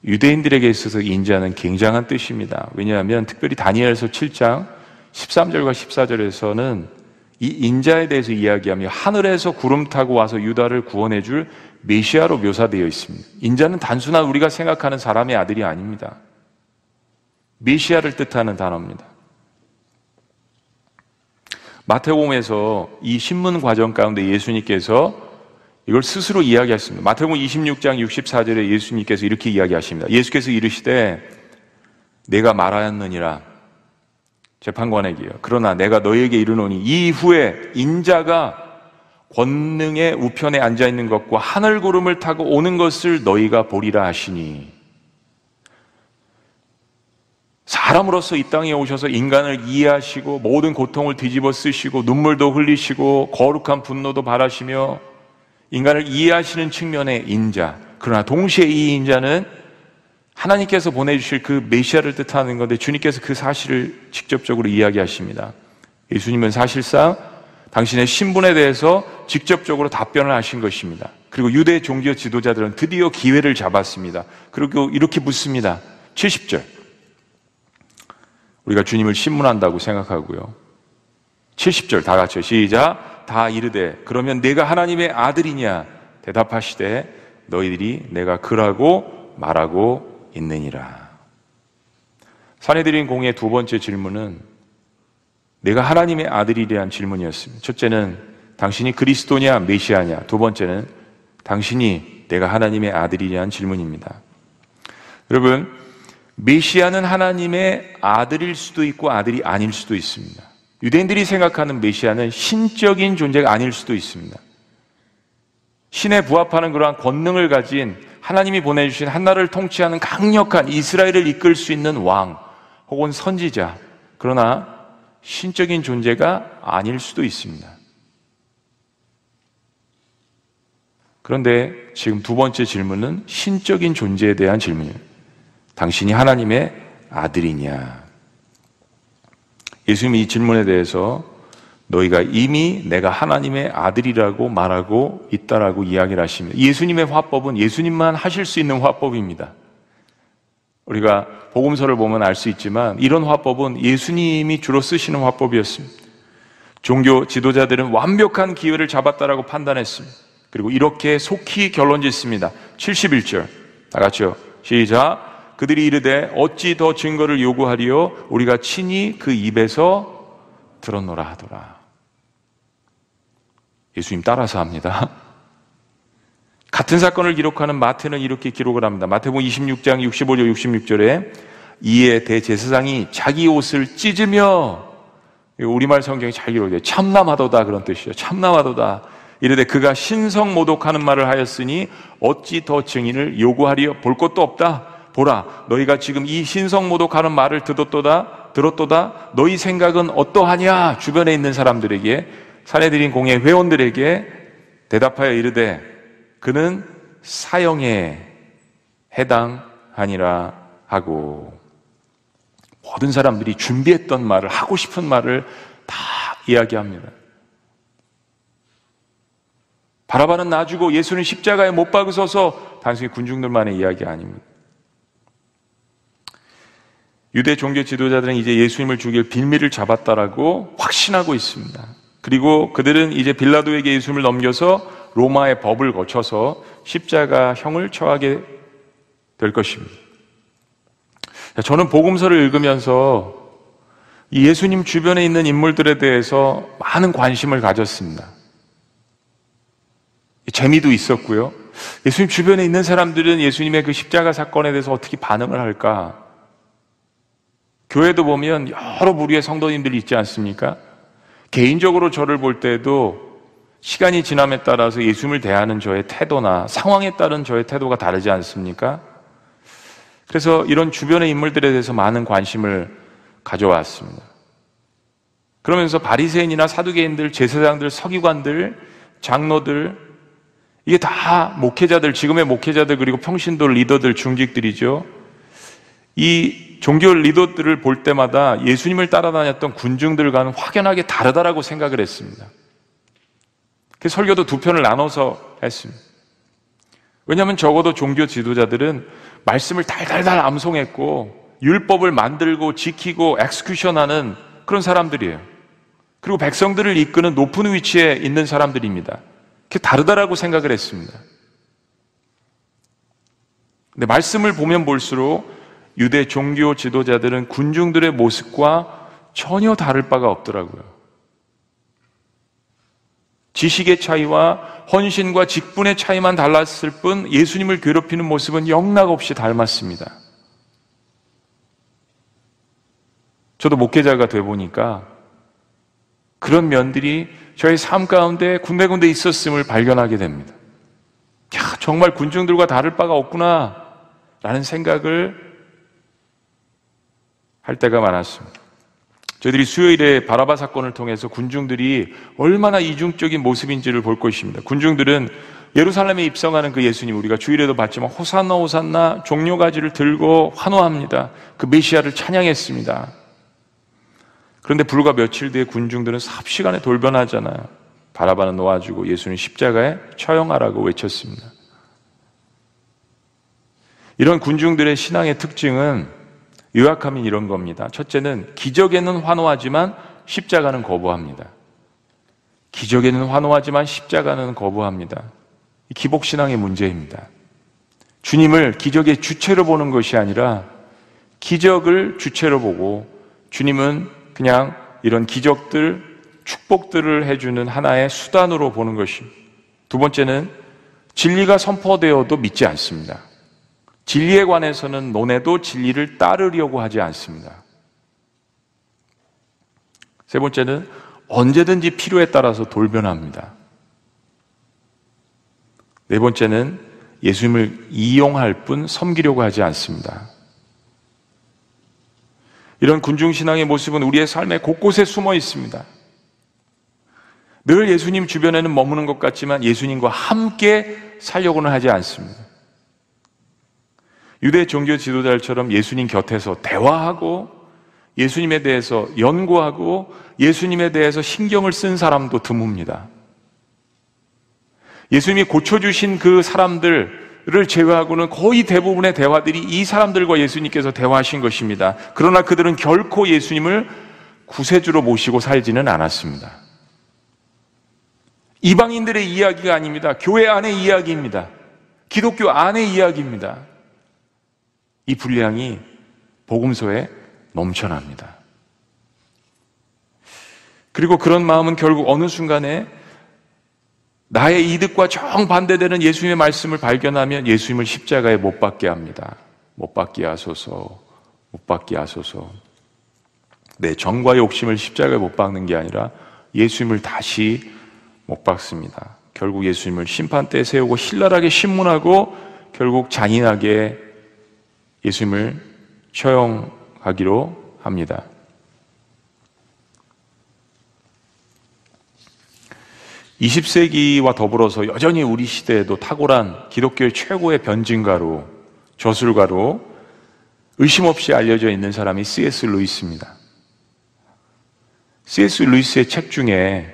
Speaker 4: 유대인들에게 있어서 인자는 굉장한 뜻입니다. 왜냐하면 특별히 다니엘서 7장 13절과 14절에서는 이 인자에 대해서 이야기하며 하늘에서 구름 타고 와서 유다를 구원해 줄 메시아로 묘사되어 있습니다. 인자는 단순한 우리가 생각하는 사람의 아들이 아닙니다. 메시아를 뜻하는 단어입니다. 마태복음에서 이 신문 과정 가운데 예수님께서 이걸 스스로 이야기했습니다. 마태복음 26장 64절에 예수님께서 이렇게 이야기하십니다. 예수께서 이르시되 내가 말하였느니라 재판관에게요. 그러나 내가 너에게 이르노니 이후에 인자가 권능의 우편에 앉아 있는 것과 하늘 구름을 타고 오는 것을 너희가 보리라 하시니 사람으로서 이 땅에 오셔서 인간을 이해하시고 모든 고통을 뒤집어 쓰시고 눈물도 흘리시고 거룩한 분노도 바라시며 인간을 이해하시는 측면의 인자. 그러나 동시에 이 인자는 하나님께서 보내주실 그 메시아를 뜻하는 건데 주님께서 그 사실을 직접적으로 이야기하십니다. 예수님은 사실상 당신의 신분에 대해서 직접적으로 답변을 하신 것입니다. 그리고 유대 종교 지도자들은 드디어 기회를 잡았습니다. 그리고 이렇게 묻습니다. 70절. 우리가 주님을 신문한다고 생각하고요. 70절 다 같이 시작. 다 이르되 그러면 내가 하나님의 아들이냐 대답하시되 너희들이 내가 그라고 말하고 있느니라. 사내들인 공의 두 번째 질문은 내가 하나님의 아들이라는 질문이었습니다. 첫째는 당신이 그리스도냐 메시아냐. 두 번째는 당신이 내가 하나님의 아들이냐는 질문입니다. 여러분 메시아는 하나님의 아들일 수도 있고 아들이 아닐 수도 있습니다. 유대인들이 생각하는 메시아는 신적인 존재가 아닐 수도 있습니다. 신에 부합하는 그러한 권능을 가진 하나님이 보내주신 한나라를 통치하는 강력한 이스라엘을 이끌 수 있는 왕 혹은 선지자. 그러나 신적인 존재가 아닐 수도 있습니다. 그런데 지금 두 번째 질문은 신적인 존재에 대한 질문이에요. 당신이 하나님의 아들이냐? 예수님이 이 질문에 대해서 너희가 이미 내가 하나님의 아들이라고 말하고 있다라고 이야기를 하십니다. 예수님의 화법은 예수님만 하실 수 있는 화법입니다. 우리가 복음서를 보면 알 수 있지만 이런 화법은 예수님이 주로 쓰시는 화법이었습니다. 종교 지도자들은 완벽한 기회를 잡았다라고 판단했습니다. 그리고 이렇게 속히 결론 짓습니다. 71절. 다 같이요. 시작. 그들이 이르되 어찌 더 증거를 요구하리요 우리가 친히 그 입에서 들었노라 하더라. 예수님 따라서 합니다. [laughs] 같은 사건을 기록하는 마태는 이렇게 기록을 합니다. 마태복음 26장 65절 66절에 이에 대제사장이 자기 옷을 찢으며 우리말 성경이 잘 기록돼요. 참남하도다 그런 뜻이죠. 참남하도다. 이르되 그가 신성 모독하는 말을 하였으니 어찌 더 증인을 요구하리요 볼 것도 없다. 보라 너희가 지금 이 신성 모독하는 말을 듣었도다 들었도다 너희 생각은 어떠하냐 주변에 있는 사람들에게 사내들인 공예 회원들에게 대답하여 이르되 그는 사형에 해당하니라 하고 모든 사람들이 준비했던 말을 하고 싶은 말을 다 이야기합니다. 바라바는 놔주고 예수는 십자가에 못 박으셔서 단순히 군중들만의 이야기 아닙니다. 유대 종교 지도자들은 이제 예수님을 죽일 빌미를 잡았다라고 확신하고 있습니다. 그리고 그들은 이제 빌라도에게 예수님을 넘겨서 로마의 법을 거쳐서 십자가형을 처하게 될 것입니다. 저는 복음서를 읽으면서 이 예수님 주변에 있는 인물들에 대해서 많은 관심을 가졌습니다. 재미도 있었고요. 예수님 주변에 있는 사람들은 예수님의 그 십자가 사건에 대해서 어떻게 반응을 할까? 교회도 보면 여러 부류의 성도님들이 있지 않습니까? 개인적으로 저를 볼 때도 시간이 지남에 따라서 예수님을 대하는 저의 태도나 상황에 따른 저의 태도가 다르지 않습니까? 그래서 이런 주변의 인물들에 대해서 많은 관심을 가져왔습니다. 그러면서 바리새인이나 사두개인들, 제사장들, 서기관들, 장로들 이게 다 목회자들, 지금의 목회자들 그리고 평신도 리더들, 중직들이죠. 이 종교 리더들을 볼 때마다 예수님을 따라다녔던 군중들과는 확연하게 다르다라고 생각을 했습니다. 그 설교도 두 편을 나눠서 했습니다. 왜냐하면 적어도 종교 지도자들은 말씀을 달달달 암송했고 율법을 만들고 지키고 엑스큐션하는 그런 사람들이에요. 그리고 백성들을 이끄는 높은 위치에 있는 사람들입니다. 그게 다르다라고 생각을 했습니다. 근데 말씀을 보면 볼수록 유대 종교 지도자들은 군중들의 모습과 전혀 다를 바가 없더라고요. 지식의 차이와 헌신과 직분의 차이만 달랐을 뿐 예수님을 괴롭히는 모습은 영락없이 닮았습니다. 저도 목회자가 돼 보니까 그런 면들이 저희 삶 가운데 군데군데 있었음을 발견하게 됩니다. 야, 정말 군중들과 다를 바가 없구나. 라는 생각을 할 때가 많았습니다. 저희들이 수요일에 바라바 사건을 통해서 군중들이 얼마나 이중적인 모습인지를 볼 것입니다. 군중들은 예루살렘에 입성하는 그 예수님 우리가 주일에도 봤지만 호산나 호산나 종료 가지를 들고 환호합니다. 그 메시아를 찬양했습니다. 그런데 불과 며칠 뒤에 군중들은 삽시간에 돌변하잖아요. 바라바는 놓아주고 예수는 십자가에 처형하라고 외쳤습니다. 이런 군중들의 신앙의 특징은 요약하면 이런 겁니다. 첫째는 기적에는 환호하지만 십자가는 거부합니다. 기적에는 환호하지만 십자가는 거부합니다. 기복신앙의 문제입니다. 주님을 기적의 주체로 보는 것이 아니라 기적을 주체로 보고 주님은 그냥 이런 기적들, 축복들을 해주는 하나의 수단으로 보는 것입니다. 두 번째는 진리가 선포되어도 믿지 않습니다. 진리에 관해서는 논해도 진리를 따르려고 하지 않습니다. 세 번째는 언제든지 필요에 따라서 돌변합니다. 네 번째는 예수님을 이용할 뿐 섬기려고 하지 않습니다. 이런 군중신앙의 모습은 우리의 삶의 곳곳에 숨어 있습니다. 늘 예수님 주변에는 머무는 것 같지만 예수님과 함께 살려고는 하지 않습니다. 유대 종교 지도자들처럼 예수님 곁에서 대화하고 예수님에 대해서 연구하고 예수님에 대해서 신경을 쓴 사람도 드뭅니다. 예수님이 고쳐주신 그 사람들을 제외하고는 거의 대부분의 대화들이 이 사람들과 예수님께서 대화하신 것입니다. 그러나 그들은 결코 예수님을 구세주로 모시고 살지는 않았습니다. 이방인들의 이야기가 아닙니다. 교회 안의 이야기입니다. 기독교 안의 이야기입니다. 이 분량이 복음서에 넘쳐납니다. 그리고 그런 마음은 결국 어느 순간에 나의 이득과 정반대되는 예수님의 말씀을 발견하면 예수님을 십자가에 못 박게 합니다. 못 박게 하소서, 못 박게 하소서. 내 정과 욕심을 십자가에 못 박는 게 아니라 예수님을 다시 못 박습니다. 결국 예수님을 심판대에 세우고 신랄하게 신문하고 결국 잔인하게 예수님을 처형하기로 합니다. (20세기와) 더불어서 여전히 우리 시대에도 탁월한 기독교의 최고의 변증가로 저술가로 의심 없이 알려져 있는 사람이 C.S. 루이스입니다. C.S. 루이스의 책 중에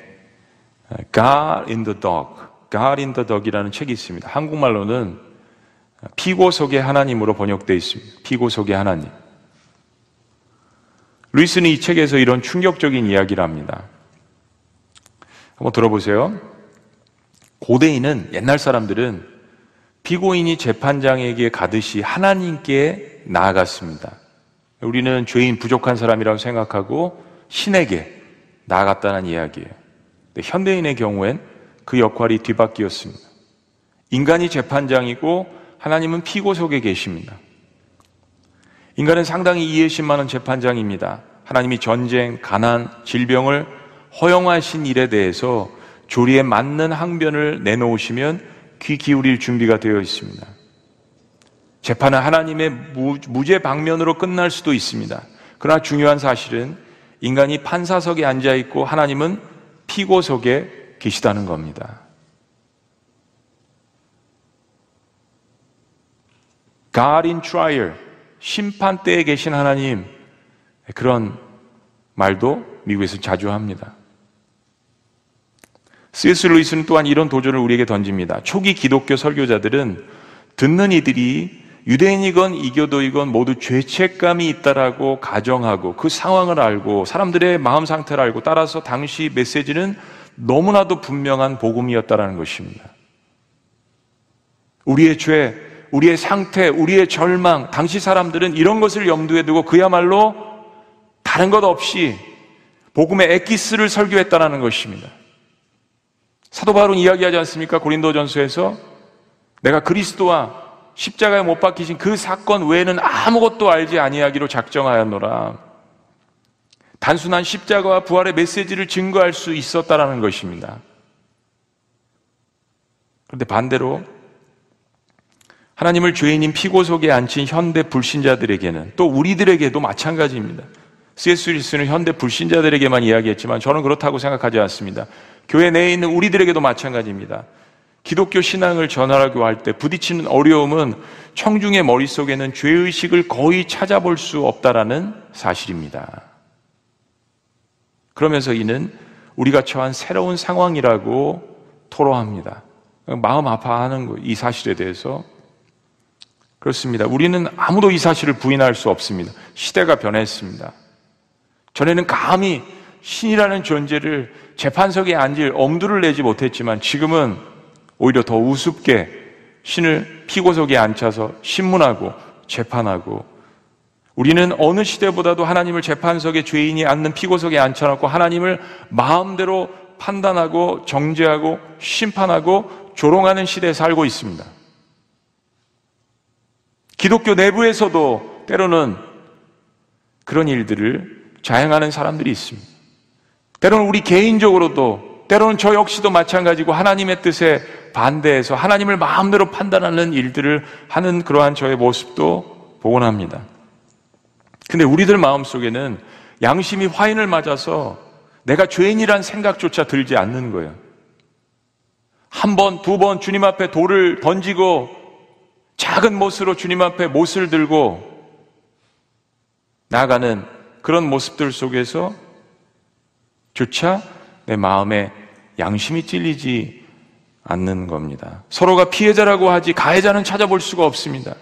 Speaker 4: God in the Dog, God in the Dog이라는 책이 있습니다. 한국말로는 피고 속의 하나님으로 번역되어 있습니다. 피고 속의 하나님. 루이스는 이 책에서 이런 충격적인 이야기를 합니다. 한번 들어보세요. 고대인은 옛날 사람들은 피고인이 재판장에게 가듯이 하나님께 나아갔습니다. 우리는 죄인 부족한 사람이라고 생각하고 신에게 나아갔다는 이야기예요. 현대인의 경우엔 그 역할이 뒤바뀌었습니다. 인간이 재판장이고 하나님은 피고 속에 계십니다. 인간은 상당히 이해심 많은 재판장입니다. 하나님이 전쟁, 가난, 질병을 허용하신 일에 대해서 조리에 맞는 항변을 내놓으시면 귀 기울일 준비가 되어 있습니다. 재판은 하나님의 무죄 방면으로 끝날 수도 있습니다. 그러나 중요한 사실은 인간이 판사석에 앉아 있고 하나님은 피고석에 계시다는 겁니다. God in trial, 심판대에 계신 하나님, 그런 말도 미국에서 자주 합니다. C.S. 루이스는 또한 이런 도전을 우리에게 던집니다. 초기 기독교 설교자들은 듣는 이들이 유대인이건 이교도이건 모두 죄책감이 있다라고 가정하고 그 상황을 알고 사람들의 마음 상태를 알고 따라서 당시 메시지는 너무나도 분명한 복음이었다라는 것입니다. 우리의 죄, 우리의 상태, 우리의 절망, 당시 사람들은 이런 것을 염두에 두고 그야말로 다른 것 없이 복음의 에기스를 설교했다라는 것입니다. 사도 바울은 이야기하지 않습니까? 고린도전서에서 내가 그리스도와 십자가에 못 박히신 그 사건 외에는 아무것도 알지 아니하기로 작정하였노라. 단순한 십자가와 부활의 메시지를 증거할 수 있었다라는 것입니다. 그런데 반대로 하나님을 죄인인 피고 속에 앉힌 현대 불신자들에게는 또 우리들에게도 마찬가지입니다. C.S. 리스는 현대 불신자들에게만 이야기했지만 저는 그렇다고 생각하지 않습니다. 교회 내에 있는 우리들에게도 마찬가지입니다. 기독교 신앙을 전하라고 할 때 부딪히는 어려움은 청중의 머릿속에는 죄의식을 거의 찾아볼 수 없다라는 사실입니다. 그러면서 이는 우리가 처한 새로운 상황이라고 토로합니다. 마음 아파하는 이 사실에 대해서 그렇습니다. 우리는 아무도 이 사실을 부인할 수 없습니다. 시대가 변했습니다. 전에는 감히 신이라는 존재를 재판석에 앉을 엄두를 내지 못했지만 지금은 오히려 더 우습게 신을 피고석에 앉혀서 신문하고 재판하고 우리는 어느 시대보다도 하나님을 재판석에 죄인이 앉는 피고석에 앉혀놓고 하나님을 마음대로 판단하고 정죄하고 심판하고 조롱하는 시대에 살고 있습니다. 기독교 내부에서도 때로는 그런 일들을 자행하는 사람들이 있습니다. 때로는 우리 개인적으로도 때로는 저 역시도 마찬가지고 하나님의 뜻에 반대해서 하나님을 마음대로 판단하는 일들을 하는 그러한 저의 모습도 복원합니다. 근데 우리들 마음속에는 양심이 화인을 맞아서 내가 죄인이란 생각조차 들지 않는 거예요. 한 번, 두 번 주님 앞에 돌을 던지고 작은 못으로 주님 앞에 못을 들고 나아가는 그런 모습들 속에서 조차 내 마음에 양심이 찔리지 않는 겁니다. 서로가 피해자라고 하지 가해자는 찾아볼 수가 없습니다.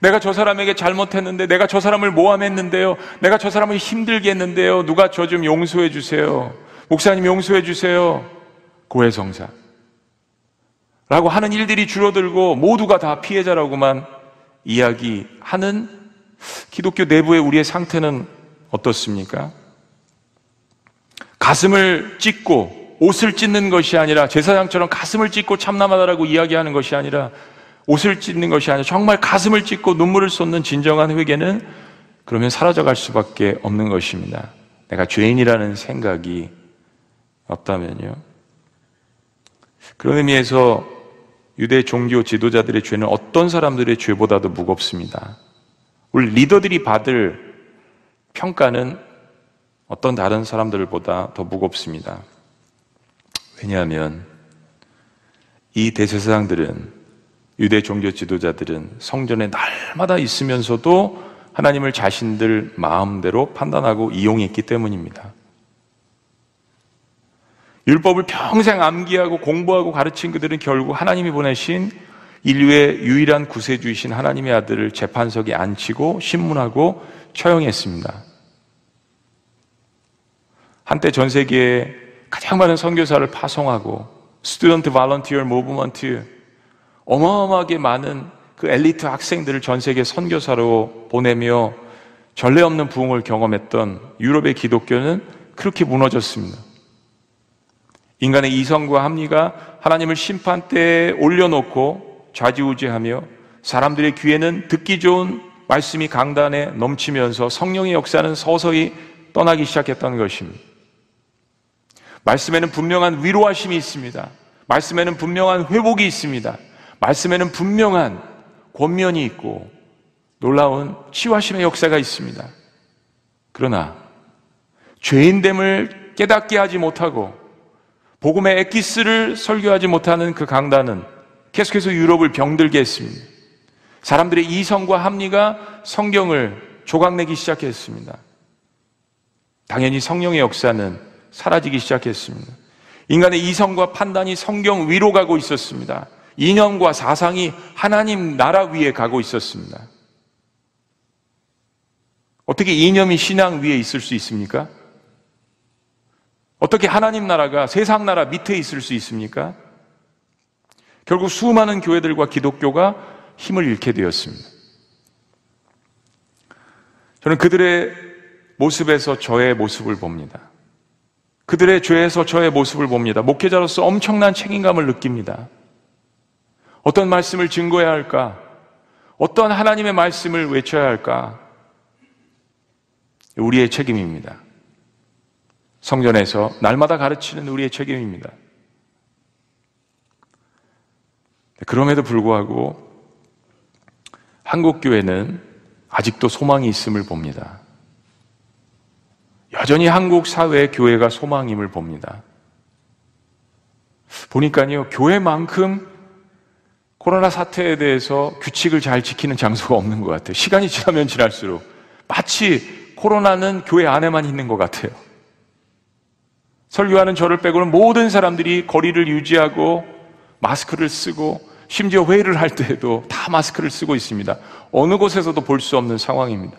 Speaker 4: 내가 저 사람에게 잘못했는데, 내가 저 사람을 모함했는데요. 내가 저 사람을 힘들게 했는데요. 누가 저 좀 용서해 주세요. 목사님 용서해 주세요. 고해성사. 라고 하는 일들이 줄어들고 모두가 다 피해자라고만 이야기하는 기독교 내부의 우리의 상태는 어떻습니까? 가슴을 찢고 옷을 찢는 것이 아니라 제사장처럼 가슴을 찢고 참남하다라고 이야기하는 것이 아니라 옷을 찢는 것이 아니라 정말 가슴을 찢고 눈물을 쏟는 진정한 회개는 그러면 사라져갈 수밖에 없는 것입니다. 내가 죄인이라는 생각이 없다면요. 그런 의미에서 유대 종교 지도자들의 죄는 어떤 사람들의 죄보다도 무겁습니다. 우리 리더들이 받을 평가는 어떤 다른 사람들보다 더 무겁습니다. 왜냐하면 이 대제사장들은 유대 종교 지도자들은 성전에 날마다 있으면서도 하나님을 자신들 마음대로 판단하고 이용했기 때문입니다. 율법을 평생 암기하고 공부하고 가르친 그들은 결국 하나님이 보내신 인류의 유일한 구세주이신 하나님의 아들을 재판석에 앉히고 신문하고 처형했습니다. 한때 전 세계에 가장 많은 선교사를 파송하고 Student Volunteer Movement 어마어마하게 많은 그 엘리트 학생들을 전 세계 선교사로 보내며 전례 없는 부흥을 경험했던 유럽의 기독교는 그렇게 무너졌습니다. 인간의 이성과 합리가 하나님을 심판대에 올려놓고 좌지우지하며 사람들의 귀에는 듣기 좋은 말씀이 강단에 넘치면서 성령의 역사는 서서히 떠나기 시작했던 것입니다. 말씀에는 분명한 위로하심이 있습니다. 말씀에는 분명한 회복이 있습니다. 말씀에는 분명한 권면이 있고 놀라운 치유하심의 역사가 있습니다. 그러나 죄인됨을 깨닫게 하지 못하고 복음의 엑기스를 설교하지 못하는 그 강단은 계속해서 유럽을 병들게 했습니다. 사람들의 이성과 합리가 성경을 조각내기 시작했습니다. 당연히 성령의 역사는 사라지기 시작했습니다. 인간의 이성과 판단이 성경 위로 가고 있었습니다. 이념과 사상이 하나님 나라 위에 가고 있었습니다. 어떻게 이념이 신앙 위에 있을 수 있습니까? 어떻게 하나님 나라가 세상 나라 밑에 있을 수 있습니까? 결국 수많은 교회들과 기독교가 힘을 잃게 되었습니다. 저는 그들의 모습에서 저의 모습을 봅니다. 그들의 죄에서 저의 모습을 봅니다. 목회자로서 엄청난 책임감을 느낍니다. 어떤 말씀을 증거해야 할까? 어떤 하나님의 말씀을 외쳐야 할까? 우리의 책임입니다. 성전에서 날마다 가르치는 우리의 책임입니다. 그럼에도 불구하고 한국교회는 아직도 소망이 있음을 봅니다. 여전히 한국 사회의 교회가 소망임을 봅니다. 보니까요, 교회만큼 코로나 사태에 대해서 규칙을 잘 지키는 장소가 없는 것 같아요. 시간이 지나면 지날수록 마치 코로나는 교회 안에만 있는 것 같아요. 설교하는 저를 빼고는 모든 사람들이 거리를 유지하고 마스크를 쓰고 심지어 회의를 할 때에도 다 마스크를 쓰고 있습니다. 어느 곳에서도 볼 수 없는 상황입니다.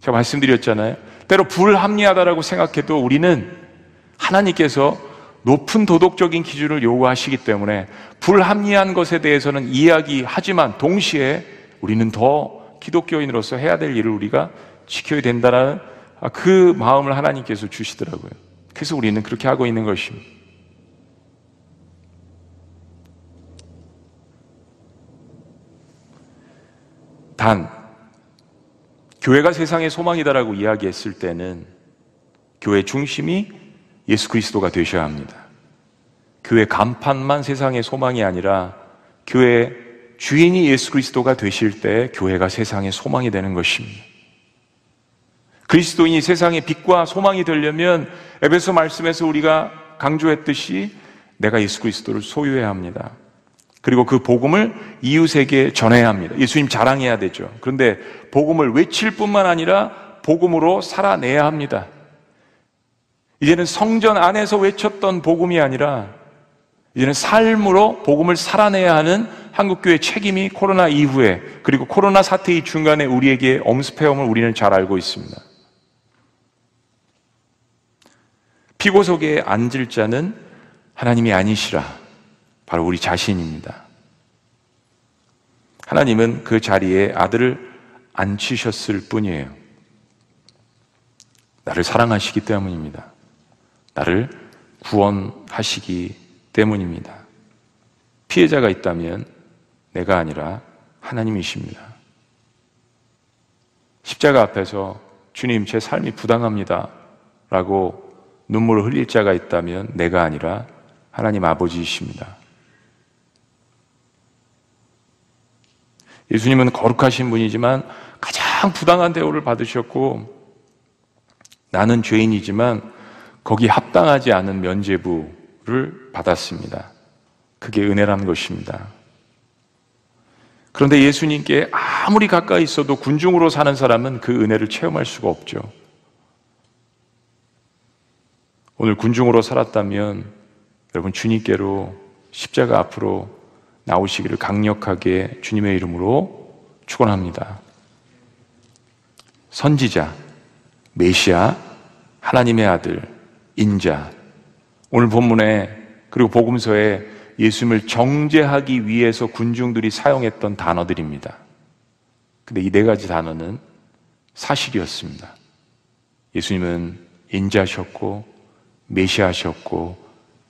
Speaker 4: 제가 말씀드렸잖아요. 때로 불합리하다라고 생각해도 우리는 하나님께서 높은 도덕적인 기준을 요구하시기 때문에 불합리한 것에 대해서는 이야기하지만 동시에 우리는 더 기독교인으로서 해야 될 일을 우리가 지켜야 된다는 그 마음을 하나님께서 주시더라고요. 그래서 우리는 그렇게 하고 있는 것입니다. 단, 교회가 세상의 소망이다라고 이야기했을 때는 교회 중심이 예수 그리스도가 되셔야 합니다. 교회 간판만 세상의 소망이 아니라 교회 주인이 예수 그리스도가 되실 때 교회가 세상의 소망이 되는 것입니다. 그리스도인이 세상의 빛과 소망이 되려면 에베소 말씀에서 우리가 강조했듯이 내가 예수 그리스도를 소유해야 합니다. 그리고 그 복음을 이웃에게 전해야 합니다. 예수님 자랑해야 되죠. 그런데 복음을 외칠 뿐만 아니라 복음으로 살아내야 합니다. 이제는 성전 안에서 외쳤던 복음이 아니라 이제는 삶으로 복음을 살아내야 하는 한국교회 책임이 코로나 이후에 그리고 코로나 사태의 중간에 우리에게 엄습해옴을 우리는 잘 알고 있습니다. 피고 속에 앉을 자는 하나님이 아니시라. 바로 우리 자신입니다. 하나님은 그 자리에 아들을 앉히셨을 뿐이에요. 나를 사랑하시기 때문입니다. 나를 구원하시기 때문입니다. 피해자가 있다면 내가 아니라 하나님이십니다. 십자가 앞에서 주님 제 삶이 부당합니다. 라고 눈물을 흘릴 자가 있다면 내가 아니라 하나님 아버지이십니다. 예수님은 거룩하신 분이지만 가장 부당한 대우를 받으셨고 나는 죄인이지만 거기 합당하지 않은 면죄부를 받았습니다. 그게 은혜라는 것입니다. 그런데 예수님께 아무리 가까이 있어도 군중으로 사는 사람은 그 은혜를 체험할 수가 없죠. 오늘 군중으로 살았다면 여러분 주님께로 십자가 앞으로 나오시기를 강력하게 주님의 이름으로 축원합니다. 선지자, 메시아, 하나님의 아들, 인자. 오늘 본문에 그리고 복음서에 예수님을 정죄하기 위해서 군중들이 사용했던 단어들입니다. 근데 이 네 가지 단어는 사실이었습니다. 예수님은 인자셨고, 메시아셨고,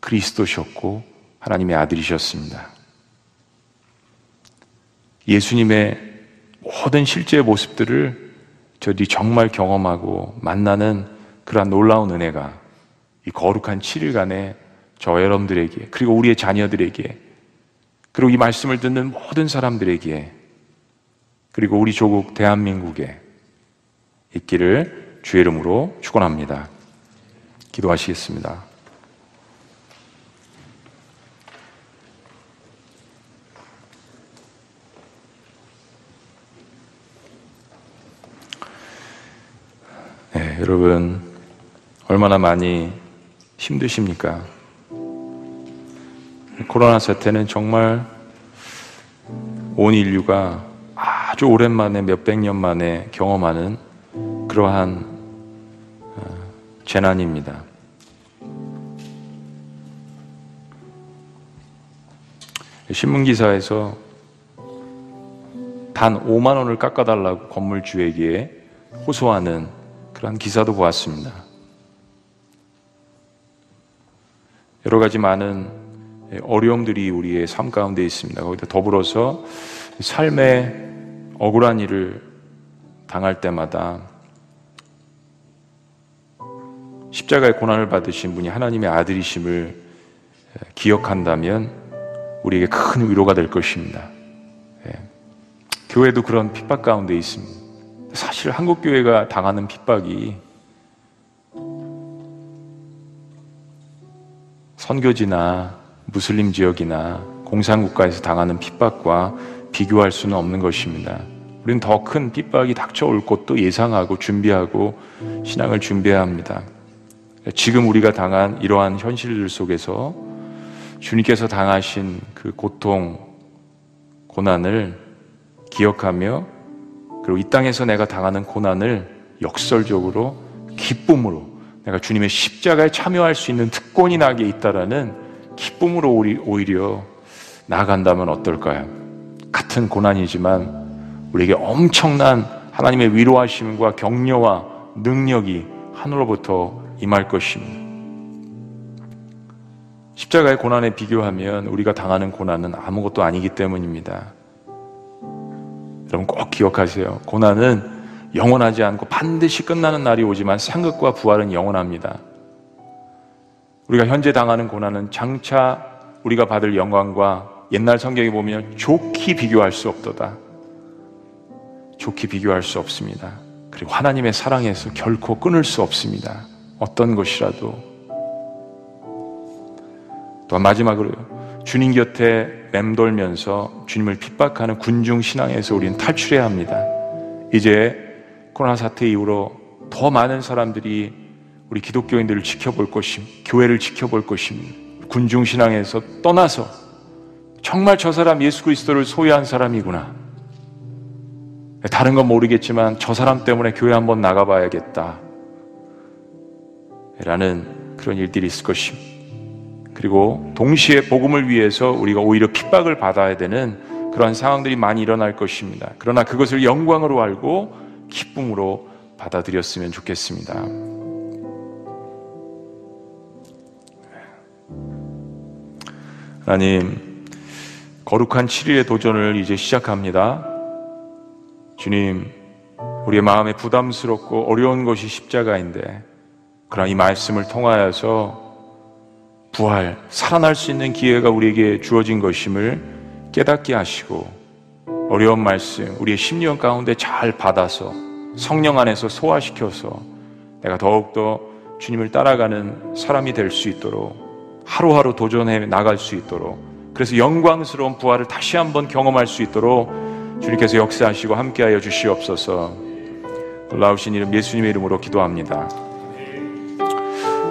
Speaker 4: 그리스도셨고, 하나님의 아들이셨습니다. 예수님의 모든 실제 모습들을 저들이 정말 경험하고 만나는 그러한 놀라운 은혜가 이 거룩한 7일간의 저 여러분들에게 그리고 우리의 자녀들에게 그리고 이 말씀을 듣는 모든 사람들에게 그리고 우리 조국 대한민국에 있기를 주의 이름으로 축원합니다. 기도하시겠습니다. 네, 여러분 얼마나 많이 힘드십니까? 코로나 사태는 정말 온 인류가 아주 오랜만에 몇백 년 만에 경험하는 그러한 어, 재난입니다. 신문 기사에서 단 5만 원을 깎아달라고 건물주에게 호소하는 그런 기사도 보았습니다. 여러 가지 많은 어려움들이 우리의 삶 가운데 있습니다. 거기다 더불어서 삶의 억울한 일을 당할 때마다 십자가의 고난을 받으신 분이 하나님의 아들이심을 기억한다면 우리에게 큰 위로가 될 것입니다. 예. 교회도 그런 핍박 가운데 있습니다. 사실 한국 교회가 당하는 핍박이 선교지나 무슬림 지역이나 공산국가에서 당하는 핍박과 비교할 수는 없는 것입니다. 우리는 더 큰 핍박이 닥쳐올 것도 예상하고 준비하고 신앙을 준비해야 합니다. 지금 우리가 당한 이러한 현실들 속에서 주님께서 당하신 그 고통, 고난을 기억하며 그리고 이 땅에서 내가 당하는 고난을 역설적으로 기쁨으로 내가 주님의 십자가에 참여할 수 있는 특권이 나게 있다라는 기쁨으로 오히려 나아간다면 어떨까요? 같은 고난이지만 우리에게 엄청난 하나님의 위로하심과 격려와 능력이 하늘로부터 임할 것입니다. 십자가의 고난에 비교하면 우리가 당하는 고난은 아무것도 아니기 때문입니다. 여러분 꼭 기억하세요. 고난은 영원하지 않고 반드시 끝나는 날이 오지만 상급과 부활은 영원합니다. 우리가 현재 당하는 고난은 장차 우리가 받을 영광과 옛날 성경에 보면 좋게 비교할 수 없도다. 좋게 비교할 수 없습니다. 그리고 하나님의 사랑에서 결코 끊을 수 없습니다. 어떤 것이라도. 또한 마지막으로 주님 곁에 맴돌면서 주님을 핍박하는 군중 신앙에서 우리는 탈출해야 합니다. 이제 코로나 사태 이후로 더 많은 사람들이 우리 기독교인들을 지켜볼 것임, 교회를 지켜볼 것입니다. 군중 신앙에서 떠나서 정말 저 사람 예수 그리스도를 소유한 사람이구나. 다른 건 모르겠지만 저 사람 때문에 교회 한번 나가봐야겠다. 라는 그런 일들이 있을 것입니다. 그리고 동시에 복음을 위해서 우리가 오히려 핍박을 받아야 되는 그러한 상황들이 많이 일어날 것입니다. 그러나 그것을 영광으로 알고 기쁨으로 받아들였으면 좋겠습니다. 하나님, 거룩한 7일의 도전을 이제 시작합니다. 주님, 우리의 마음에 부담스럽고 어려운 것이 십자가인데, 그러나 이 말씀을 통하여서 부활, 살아날 수 있는 기회가 우리에게 주어진 것임을 깨닫게 하시고, 어려운 말씀, 우리의 심령 가운데 잘 받아서 성령 안에서 소화시켜서 내가 더욱더 주님을 따라가는 사람이 될 수 있도록 하루하루 도전해 나갈 수 있도록 그래서 영광스러운 부활을 다시 한번 경험할 수 있도록 주님께서 역사하시고 함께하여 주시옵소서 놀라우신 이름 예수님의 이름으로 기도합니다.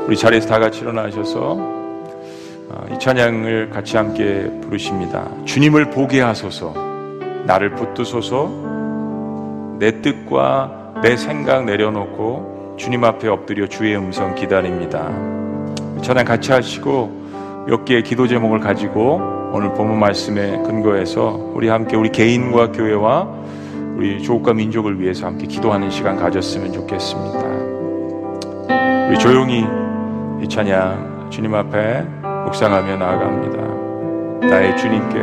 Speaker 4: 우리 자리에서 다 같이 일어나셔서 어, 이 찬양을 같이 함께 부르십니다. 주님을 보게 하소서, 나를 붙드소서, 내 뜻과 내 생각 내려놓고 주님 앞에 엎드려 주의 음성 기다립니다. 찬양 같이 하시고 몇 개의 기도 제목을 가지고 오늘 본문 말씀에 근거해서 우리 함께 우리 개인과 교회와 우리 조국과 민족을 위해서 함께 기도하는 시간 가졌으면 좋겠습니다. 우리 조용히 이 찬양 주님 앞에 묵상하며 나아갑니다. 나의 주님께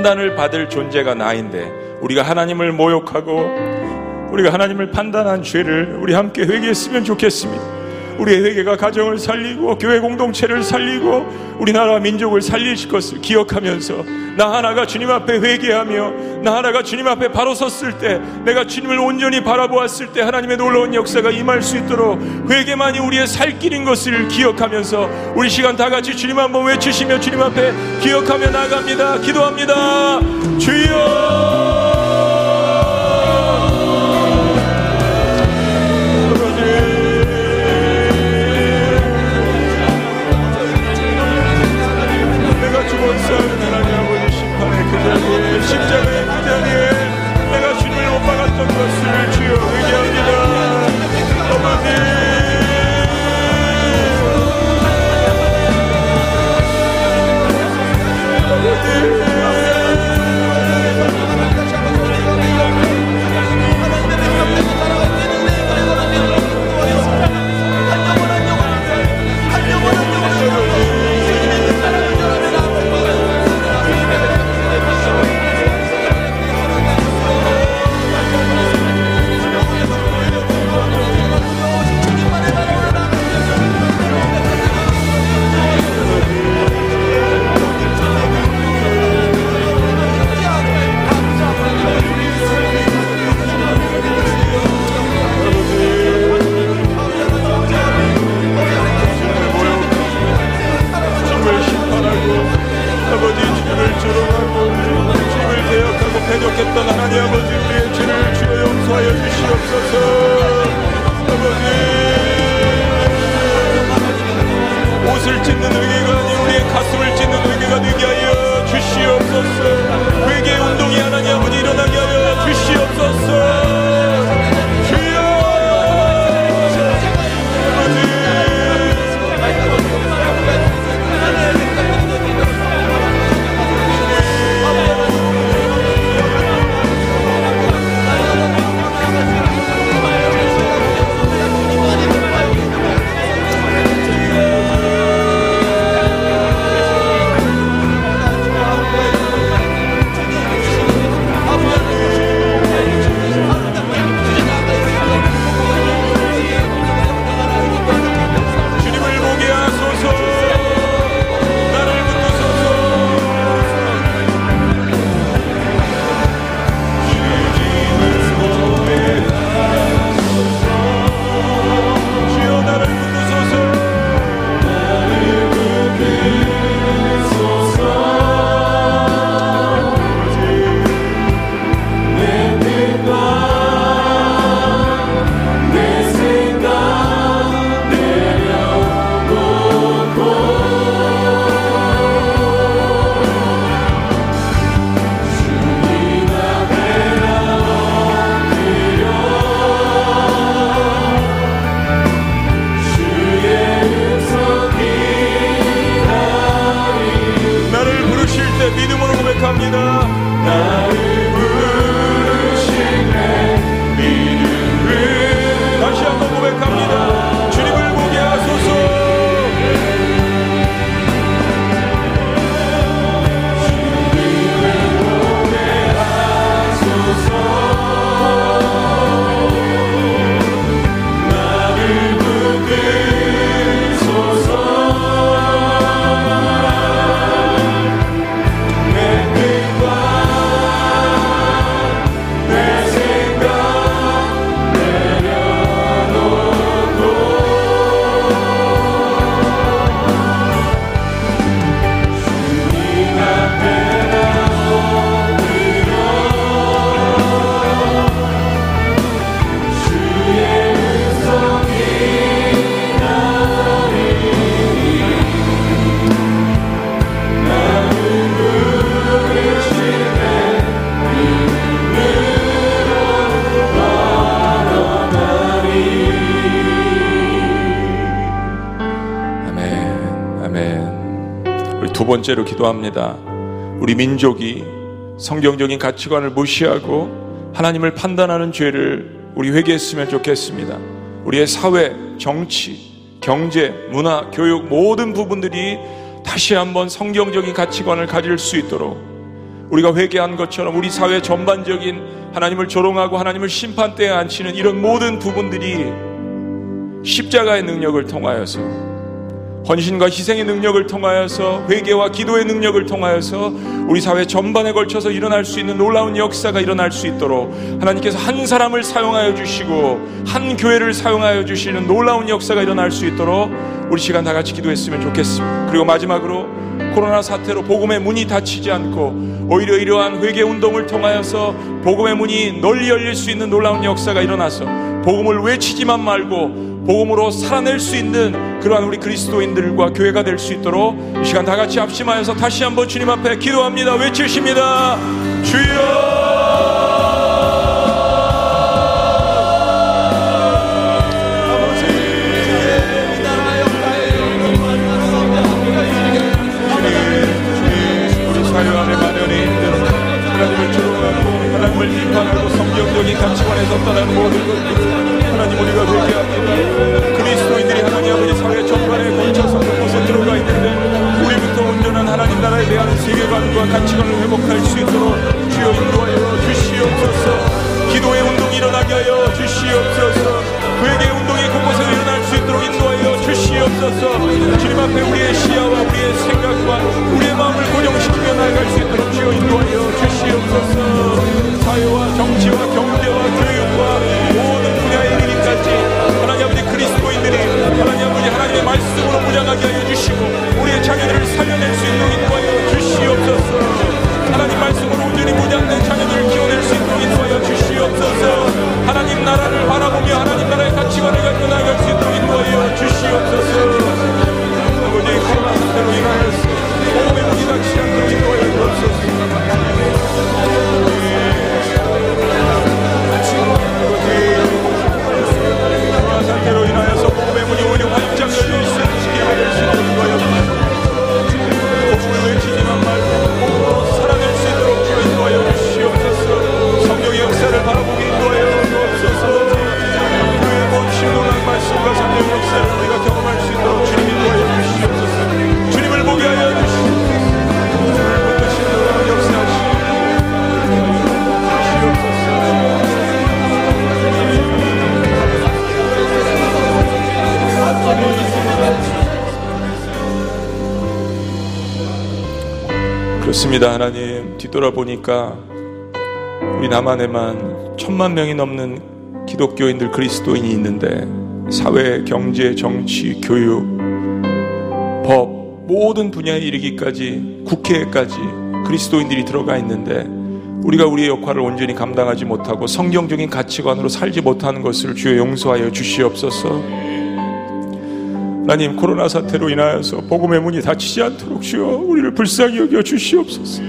Speaker 4: 판단을 받을 존재가 나인데 우리가 하나님을 모욕하고 우리가 하나님을 판단한 죄를 우리 함께 회개했으면 좋겠습니다. 우리의 회개가 가정을 살리고 교회 공동체를 살리고 우리나라 민족을 살릴 것을 기억하면서 나 하나가 주님 앞에 회개하며 나 하나가 주님 앞에 바로 섰을 때 내가 주님을 온전히 바라보았을 때 하나님의 놀라운 역사가 임할 수 있도록 회개만이 우리의 살 길인 것을 기억하면서 우리 시간 다 같이 주님 한번 외치시며 주님 앞에 기억하며 나갑니다. 기도합니다. 주여 번째로 기도합니다. 우리 민족이 성경적인 가치관을 무시하고 하나님을 판단하는 죄를 우리 회개했으면 좋겠습니다. 우리의 사회, 정치, 경제, 문화, 교육 모든 부분들이 다시 한번 성경적인 가치관을 가질 수 있도록 우리가 회개한 것처럼 우리 사회 전반적인 하나님을 조롱하고 하나님을 심판대에 앉히는 이런 모든 부분들이 십자가의 능력을 통하여서 헌신과 희생의 능력을 통하여서 회개와 기도의 능력을 통하여서 우리 사회 전반에 걸쳐서 일어날 수 있는 놀라운 역사가 일어날 수 있도록 하나님께서 한 사람을 사용하여 주시고 한 교회를 사용하여 주시는 놀라운 역사가 일어날 수 있도록 우리 시간 다 같이 기도했으면 좋겠습니다. 그리고 마지막으로 코로나 사태로 복음의 문이 닫히지 않고 오히려 이러한 회개 운동을 통하여서 복음의 문이 널리 열릴 수 있는 놀라운 역사가 일어나서 복음을 외치지만 말고 복음으로 살아낼 수 있는 그러한 우리 그리스도인들과 교회가 될 수 있도록 이 시간 다 같이 합심하여서 다시 한번 주님 앞에 기도합니다. 외치십니다. 주여! 하나님을 조롱하고 하나님을 비판하고 성경적인 가치관에서 떠난 모든 것들 하나님 우리가 회개합니다 그리스도인들이 하나님 아버지 사회 전반에 걸쳐서 그곳에 들어가 있는데 우리부터 온전한 하나님 나라에 대한 세계관과 가치관을 회복할 수 있도록 주여 인도하여 주시옵소서. 기도의 운동이 일어나게 하여 주시옵소서 주시옵소서. 주님 앞에 우리의 시야와 우리의 생각과 우리의 마음을 고정시키며 나아갈 수 있도록 주여 인도하여 주시옵소서. 사회와 정치와 경제와 교육과 모든 분야에 이르기까지 하나님 아버지 그리스도인들이 하나님 아버지 하나님의 말씀으로 무장하게 하여 주시고 우리의 자녀들을 살려낼 수 있도록 인도하여 주시옵소서 하나님 말씀으로 온전히 무장된 자녀들을 키워낼 수 있도록 인도하여 주시옵소서. 하나님 나라를 바라보며 하나님 나라의 가치관을 가지고 나아갈 수 있도록 인도하여 주시옵소서. 아버지 코로나 사태로 인하여서 복음의 문이 닫히지 않도록 인도하여 주옵소서 그렇습니다 하나님 뒤돌아보니까 우리 남한에만 천만 명이 넘는 기독교인들 그리스도인이 있는데 사회, 경제, 정치, 교육, 법 모든 분야에 이르기까지 국회에까지 그리스도인들이 들어가 있는데 우리가 우리의 역할을 온전히 감당하지 못하고 성경적인 가치관으로 살지 못하는 것을 주여 용서하여 주시옵소서. 하나님 코로나 사태로 인하여서 복음의 문이 닫히지 않도록 주여 우리를 불쌍히 여겨 주시옵소서.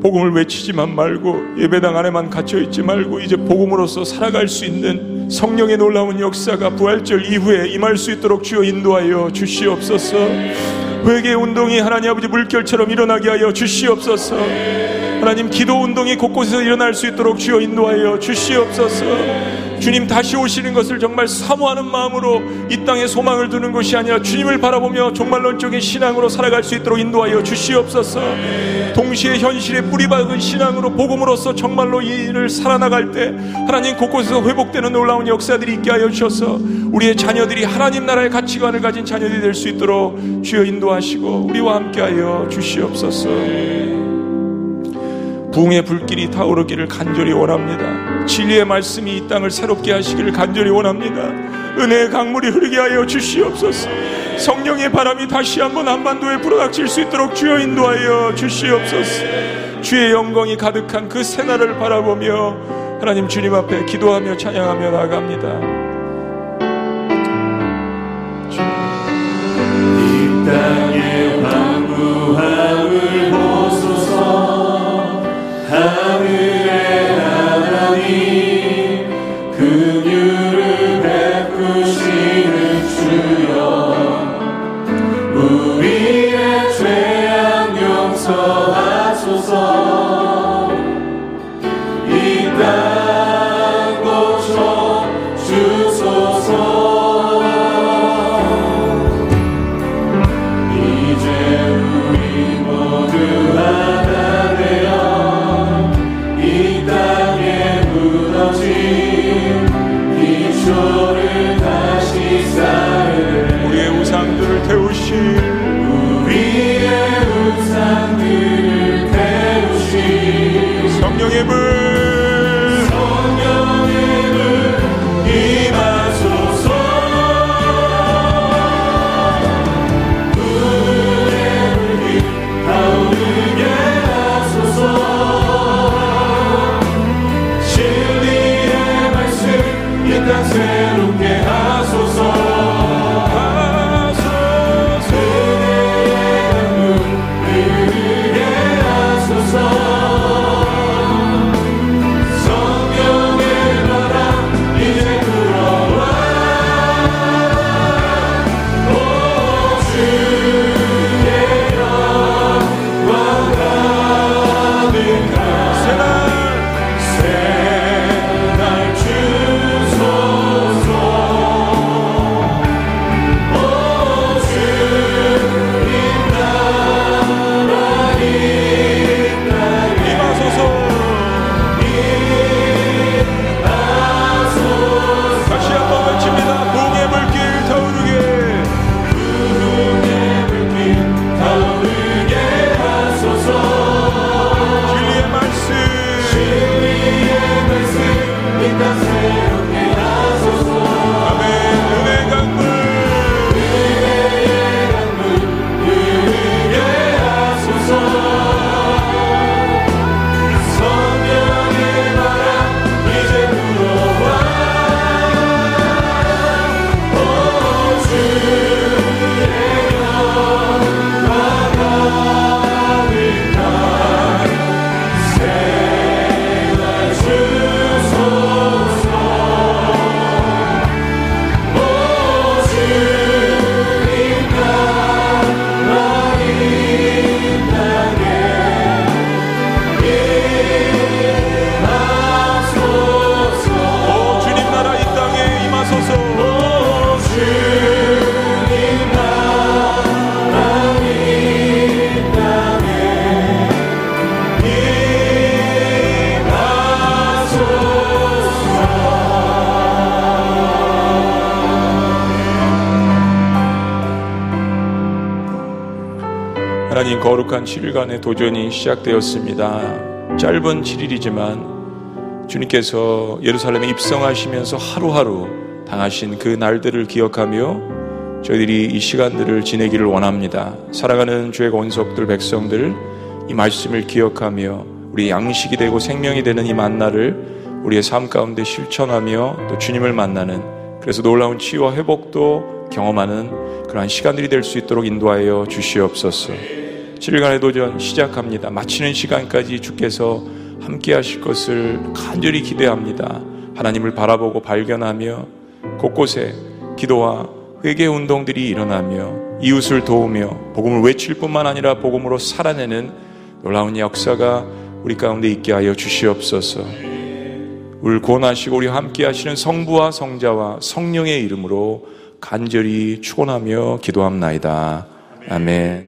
Speaker 4: 복음을 외치지만 말고 예배당 안에만 갇혀 있지 말고 이제 복음으로서 살아갈 수 있는 성령의 놀라운 역사가 부활절 이후에 임할 수 있도록 주여 인도하여 주시옵소서. 회개 운동이 하나님 아버지 물결처럼 일어나게 하여 주시옵소서. 하나님 기도 운동이 곳곳에서 일어날 수 있도록 주여 인도하여 주시옵소서. 주님 다시 오시는 것을 정말 사모하는 마음으로 이 땅에 소망을 두는 것이 아니라 주님을 바라보며 종말론적인 신앙으로 살아갈 수 있도록 인도하여 주시옵소서. 동시에 현실에 뿌리박은 신앙으로 복음으로서 정말로 이 일을 살아나갈 때 하나님 곳곳에서 회복되는 놀라운 역사들이 있게 하여 주셔서 우리의 자녀들이 하나님 나라의 가치관을 가진 자녀들이 될 수 있도록 주여 인도하시고 우리와 함께하여 주시옵소서. 부흥의 불길이 타오르기를 간절히 원합니다. 진리의 말씀이 이 땅을 새롭게 하시기를 간절히 원합니다. 은혜의 강물이 흐르게 하여 주시옵소서. 성령의 바람이 다시 한번 한반도에 불어닥칠 수 있도록 주여 인도하여 주시옵소서. 주의 영광이 가득한 그 새날을 바라보며 하나님 주님 앞에 기도하며 찬양하며 나아갑니다.
Speaker 2: 오
Speaker 4: 거룩한 7일간의 도전이 시작되었습니다. 짧은 7일이지만 주님께서 예루살렘에 입성하시면서 하루하루 당하신 그 날들을 기억하며 저희들이 이 시간들을 지내기를 원합니다. 살아가는 주의 원석들 백성들 이 말씀을 기억하며 우리 양식이 되고 생명이 되는 이 만나를 우리의 삶 가운데 실천하며 또 주님을 만나는 그래서 놀라운 치유와 회복도 경험하는 그러한 시간들이 될 수 있도록 인도하여 주시옵소서. 7일간의 도전 시작합니다. 마치는 시간까지 주께서 함께 하실 것을 간절히 기대합니다. 하나님을 바라보고 발견하며 곳곳에 기도와 회개 운동들이 일어나며 이웃을 도우며 복음을 외칠 뿐만 아니라 복음으로 살아내는 놀라운 역사가 우리 가운데 있게 하여 주시옵소서. 우리 구원하시고 우리 함께 하시는 성부와 성자와 성령의 이름으로 간절히 축원하며 기도합나이다. 아멘.